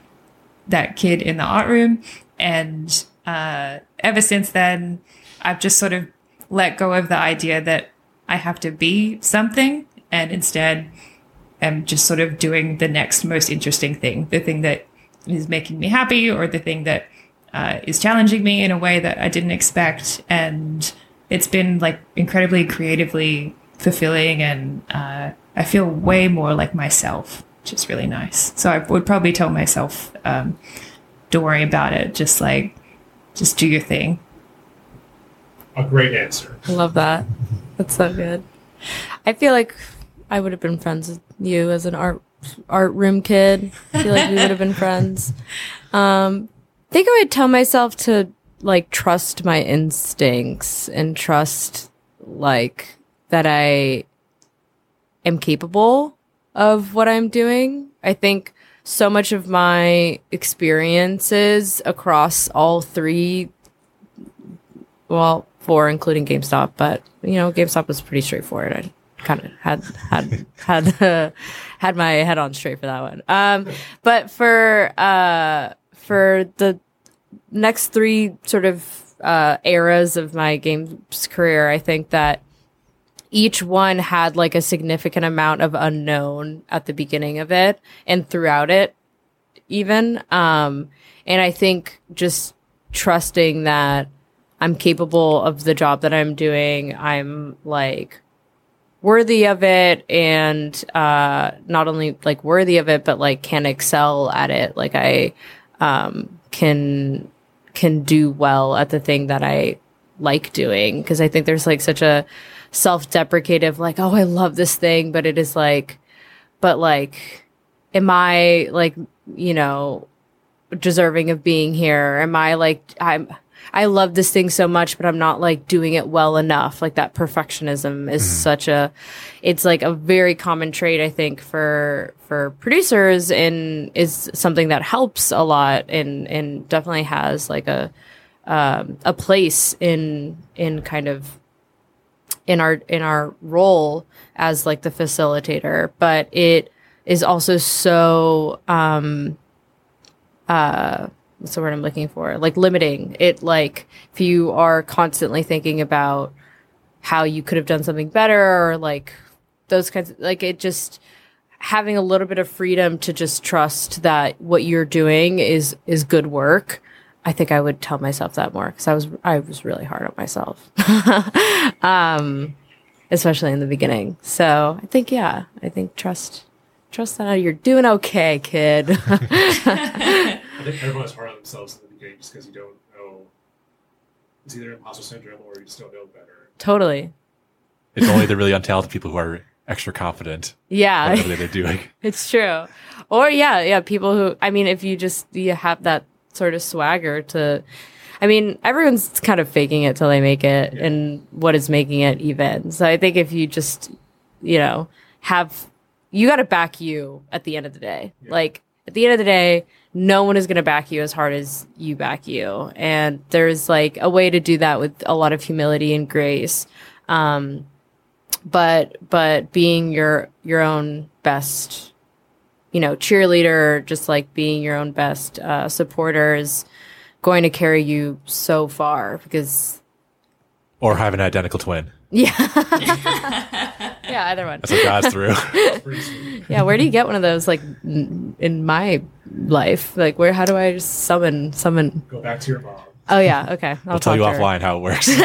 that kid in the art room and uh, ever since then I've just sort of let go of the idea that I have to be something and instead am just sort of doing the next most interesting thing the thing that is making me happy or the thing that uh, is challenging me in a way that I didn't expect. And it's been like incredibly creatively fulfilling. And uh, I feel way more like myself, which is really nice. So I would probably tell myself, um, don't worry about it. Just like, just do your thing. A great answer. I love that. That's so good. I feel like I would have been friends with you as an art art room kid. I feel like we would have been friends. Um, I think I would tell myself to like trust my instincts and trust like that I am capable of what I'm doing. I think so much of my experiences across all three well, four including GameStop, but you know, GameStop was pretty straightforward. I kind of had had had uh, had my head on straight for that one. Um, but for uh, for the next three sort of uh, eras of my games career, I think that each one had like a significant amount of unknown at the beginning of it and throughout it, even. Um, and I think just trusting that I'm capable of the job that I'm doing. I'm like worthy of it and uh not only like worthy of it but like can excel at it. Like i um can can do well at the thing that i like doing. Because i think there's like such a self-deprecative like oh i love this thing but it is like but like am i like you know deserving of being here? Am i like i'm I love this thing so much, but I'm not like doing it well enough. Like that perfectionism is such a, it's like a very common trait, I think, for, for producers and is something that helps a lot and, and definitely has like a, um, a place in, in kind of, in our, in our role as like the facilitator, but it is also so, um, uh, what's the word I'm looking for? Like limiting it. Like if you are constantly thinking about how you could have done something better or like those kinds of, like it just having a little bit of freedom to just trust that what you're doing is is good work. I think I would tell myself that more because I was I was really hard on myself, um, especially in the beginning. So I think yeah, I think trust trust that you're doing okay, kid. I think everyone is hard on themselves in the beginning just because you don't know. It's either imposter syndrome or you just don't know better. totally. It's only the really untalented people who are extra confident. Yeah. Whatever they're doing. It's true. Or yeah, yeah, people who I mean if you just you have that sort of swagger to I mean, everyone's kind of faking it till they make it and what is making it even. So I think if you just, you know, have you got to back you at the end of the day. Like at the end of the day, no one is going to back you as hard as you back you. And there's like a way to do that with a lot of humility and grace. Um, but, but being your, your own best, you know, cheerleader, just like being your own best, uh, supporter is going to carry you so far because, Or have an identical twin. yeah. yeah, either one. That's what God's through. Yeah, where do you get one of those? Like n- in my life, like where? How do I just summon summon? Go back to your mom. Oh yeah, okay. I'll, I'll tell you talk her. offline how it works.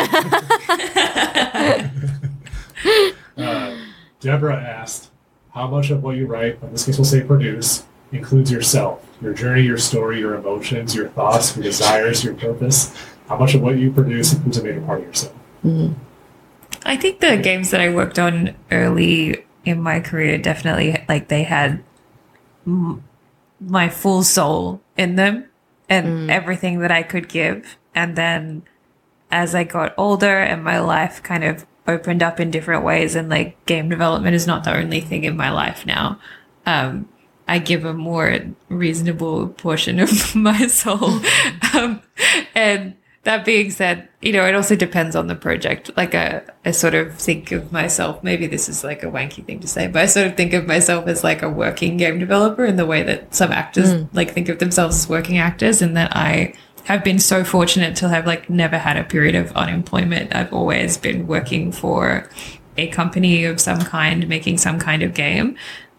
Uh, Debra asked, "How much of what you write, in this case, we'll say produce, includes yourself, your journey, your story, your emotions, your thoughts, your desires, your purpose? How much of what you produce includes a major part of yourself?" I think the games that I worked on early in my career definitely like they had m- my full soul in them and everything that I could give. And then as I got older and my life kind of opened up in different ways and like game development is not the only thing in my life now. Um, I give a more reasonable portion of my soul. um, and that being said, you know, it also depends on the project. Like I, I sort of think of myself, maybe this is like a wanky thing to say, but I sort of think of myself as like a working game developer in the way that some actors like think of themselves as working actors and that I have been so fortunate to have like never had a period of unemployment. I've always been working for a company of some kind, making some kind of game.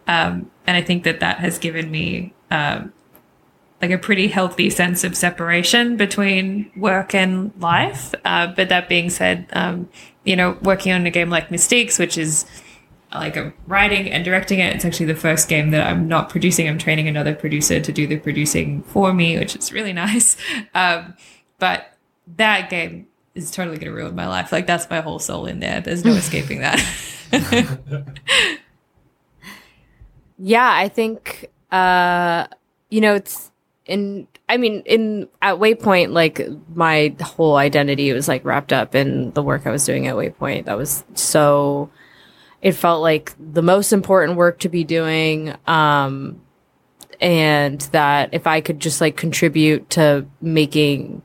Um, and I think that that has given me um, like a pretty healthy sense of separation between work and life. Uh, but that being said, um, you know, working on a game like Mystiques, which is like I'm writing and directing it. It's actually the first game that I'm not producing. I'm training another producer to do the producing for me, which is really nice. Um, but that game is totally going to ruin my life. Like that's my whole soul in there. There's no escaping that. Yeah, I think uh you know it's in I mean in at Waypoint like my whole identity was like wrapped up in the work I was doing at Waypoint. That was so it felt like the most important work to be doing um and that if I could just like contribute to making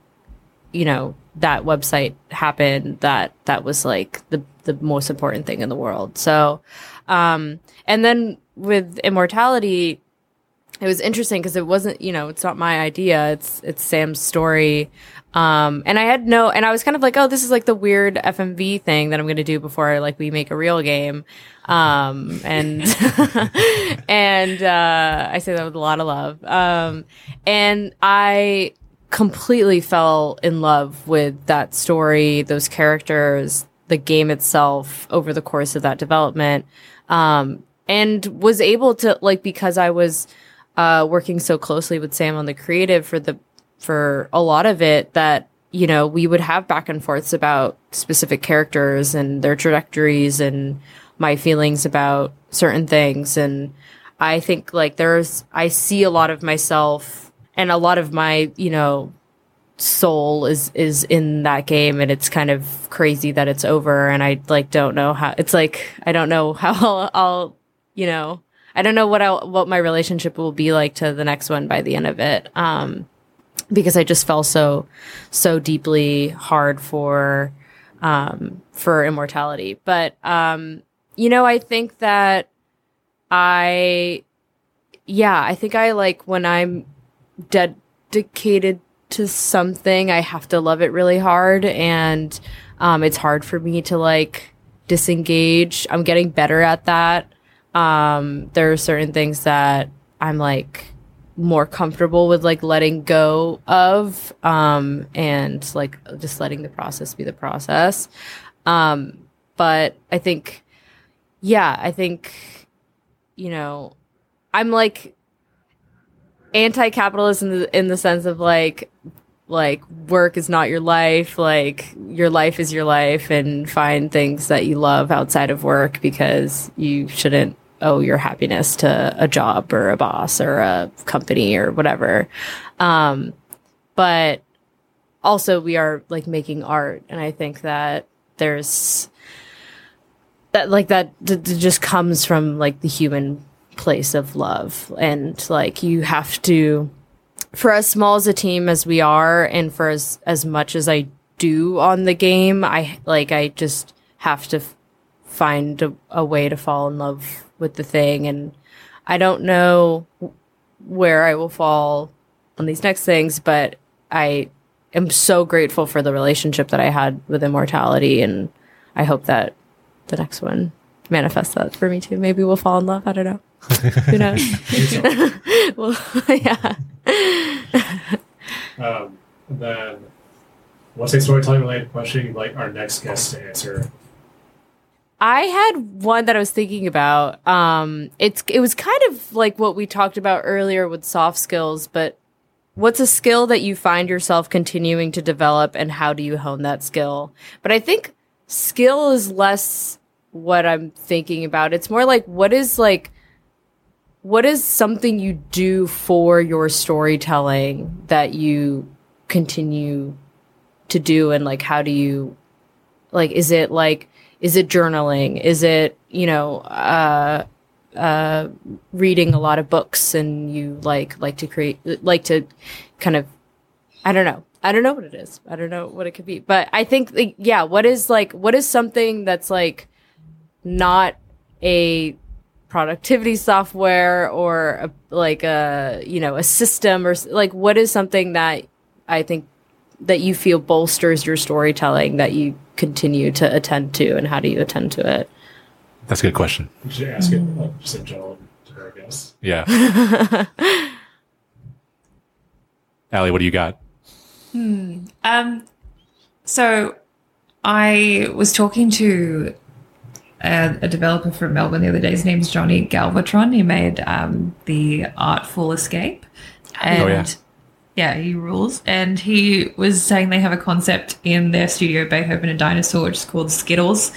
you know that website happen that that was like the the most important thing in the world so um and then with immortality it was interesting because it wasn't you know it's not my idea. It's it's sam's story. Um and i had no and i was kind of like oh this is like the weird fmv thing that i'm gonna do before like we make a real game. Um and and uh i say that with a lot of love. Um and i completely fell in love with that story those characters the game itself over the course of that development. Um and was able to like because i was uh, working so closely with Sam on the creative for the for a lot of it that you know we would have back and forths about specific characters and their trajectories and my feelings about certain things. And I think like there's I see a lot of myself and a lot of my you know soul is is in that game and it's kind of crazy that it's over and I like don't know how it's like I don't know how I'll, I'll you know I don't know what I what my relationship will be like to the next one by the end of it. Um, because I just fell so so deeply hard for um, for immortality. But um, you know, I think that I yeah, I think I like when I'm dedicated to something, I have to love it really hard and um, it's hard for me to like disengage. I'm getting better at that um there are certain things that i'm like more comfortable with like letting go of um and like just letting the process be the process. Um but i think yeah i think you know i'm like anti-capitalist in the in the sense of like like work is not your life like your life is your life and find things that you love outside of work because you shouldn't owe your happiness to a job or a boss or a company or whatever. Um but also we are like making art and i think that there's that like that d- d- just comes from like the human place of love. And like you have to for as small as a team as we are and for as as much as I do on the game I like I just have to f- find a, a way to fall in love with the thing and I don't know where I will fall on these next things but I am so grateful for the relationship that I had with immortality and I hope that the next one manifests that for me too. Maybe we'll fall in love. I don't know. Who knows? well, yeah. Um, and then, what's a storytelling related question you'd like our next guest to answer? I had one that I was thinking about. Um, it's it was kind of like what we talked about earlier with soft skills, but what's a skill that you find yourself continuing to develop, and how do you hone that skill? But I think skill is less what I'm thinking about. It's more like what is like what is something you do for your storytelling that you continue to do and like how do you like is it like is it journaling? Is it you know uh uh reading a lot of books and you like like to create like to kind of i don't know. I don't know what it is. I don't know what it could be. But i think like, yeah what is like what is something that's like not a productivity software or a, like a you know a system or like what is something that i think that you feel bolsters your storytelling that you continue to attend to and how do you attend to it That's a good question. You should ask it like, just in general to her, I guess. Yeah. Ally, what do you got? Hmm. Um, so I was talking to a, a developer from Melbourne the other day. His name's Johnny Galvatron. He made um, the Artful Escape, and Oh, yeah. Yeah, he rules. And he was saying they have a concept in their studio, Beethoven and Dinosaur, which is called Skittles,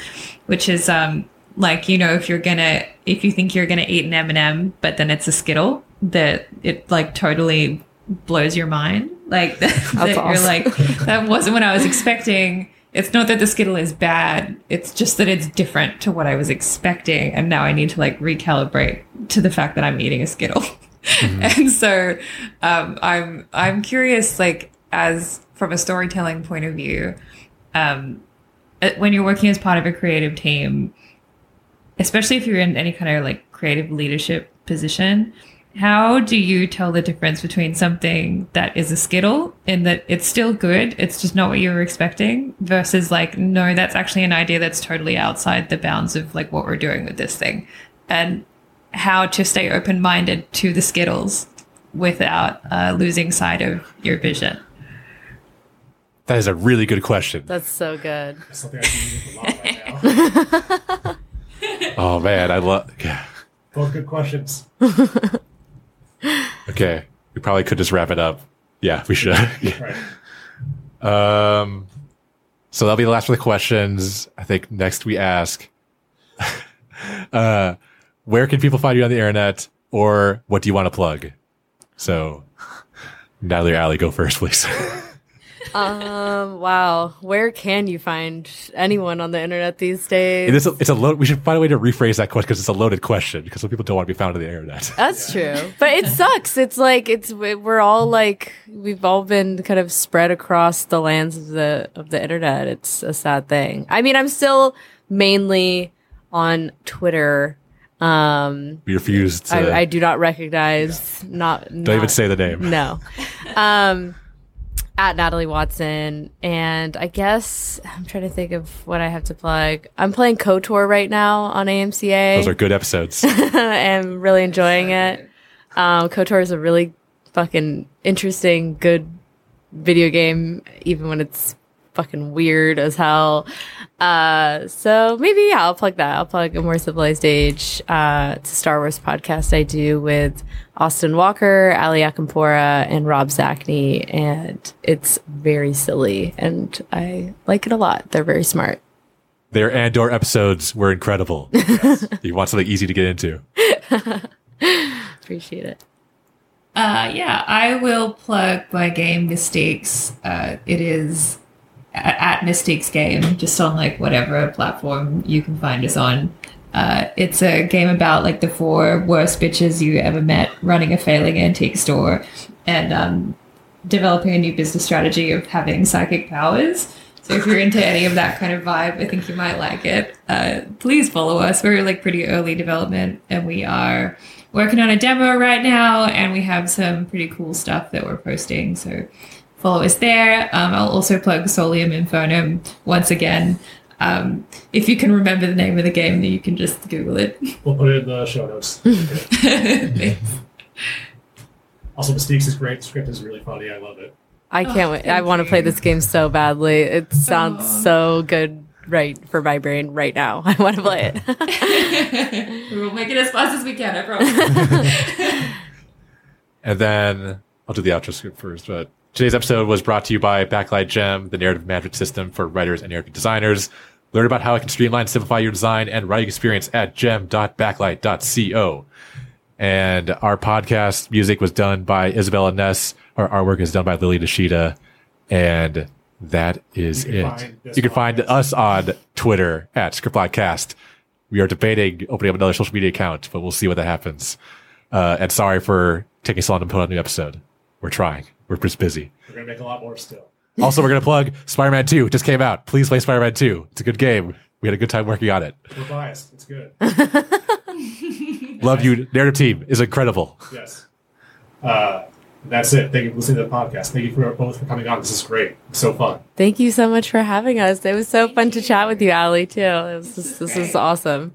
which is um, like you know if you're gonna if you think you're gonna eat an M&M, but then it's a Skittle that it like totally blows your mind. Like that, that you're like that wasn't what I was expecting. It's not that the Skittle is bad. It's just that it's different to what I was expecting, and now I need to like recalibrate to the fact that I'm eating a Skittle. and so um, I'm I'm curious, like as from a storytelling point of view, um, uh, when you're working as part of a creative team, especially if you're in any kind of like creative leadership position, how do you tell the difference between something that is a skittle in that it's still good, it's just not what you were expecting, versus like, no, that's actually an idea that's totally outside the bounds of like what we're doing with this thing, and how to stay open minded to the skittles without uh, losing sight of your vision. That is a really good question. that's so good That's something I do a lot right now. Oh man, I love. Yeah. Both good questions. Okay, we probably could just wrap it up. Yeah, we should. Yeah. Right. Um, so that'll be the last of the questions. I think next we ask, uh, where can people find you on the internet, or what do you want to plug? So, Natalie or Ally, go first, please. um wow where can you find anyone on the internet these days it is a, it's a load. We should find a way to rephrase that question because it's a loaded question because some people don't want to be found on the internet. That's true. But it sucks. It's like it's we're all like we've all been kind of spread across the lands of the of the internet. It's a sad thing. I mean, I'm still mainly on Twitter. Um We refuse to. I, I do not recognize not don't even say the name. no. Um at Natalie Watson and I guess I'm trying to think of what I have to plug. I'm playing KOTOR right now on AMCA. Those are good episodes. I'm really enjoying it. Um, KOTOR is a really fucking interesting, good video game, even when it's fucking weird as hell. Uh, so maybe yeah, I'll plug that. I'll plug a more civilized age. Uh, it's a Star Wars podcast I do with Austin Walker, Ali Acampora, and Rob Zacny, and it's very silly, and I like it a lot. They're very smart. Their Andor episodes were incredible. you want something easy to get into. Appreciate it. Uh, yeah, I will plug my game Mystiques. Uh, it is at Mystiques game, just on like whatever platform you can find us on. Uh, it's a game about like the four worst bitches you ever met running a failing antique store and um, developing a new business strategy of having psychic powers. So if you're into any of that kind of vibe, I think you might like it. Uh, please follow us. We're like pretty early development, and we are working on a demo right now, and we have some pretty cool stuff that we're posting. So follow us there. Um, I'll also plug Solium Infernum once again. Um, if you can remember the name of the game, then you can just Google it. We'll put it in the show notes. also, Mystiques is great. The script is really funny. I love it. I can't wait. I want to play this game so badly. It sounds Aw. so good right for my brain right now. I want to play it. we'll make it as fast as we can, I promise. And then I'll do the outro script first. But today's episode was brought to you by Backlight Gem, the narrative management system for writers and narrative designers. Learn about how it can streamline and simplify your design and writing experience at gem.backlight.co. And our podcast music was done by Isabella Ness. Our artwork is done by Lily Nishida. And that is You it. You can find us on Twitter at Scriptpodcast. We are debating opening up another social media account, but we'll see what that happens. Uh, and sorry for taking so long to put out a new episode. We're trying. We're just busy. We're gonna make a lot more still. Also, we're going to plug Spider-Man 2. It just came out. Please play Spider-Man 2. It's a good game. We had a good time working on it. We're biased. It's good. Love you. Narrative team is incredible. yes. Uh, that's it. Thank you for listening to the podcast. Thank you for both for coming on. This is great. It's so fun. Thank you so much for having us. It was so fun to chat with you, Ally, too. It was just, this is awesome.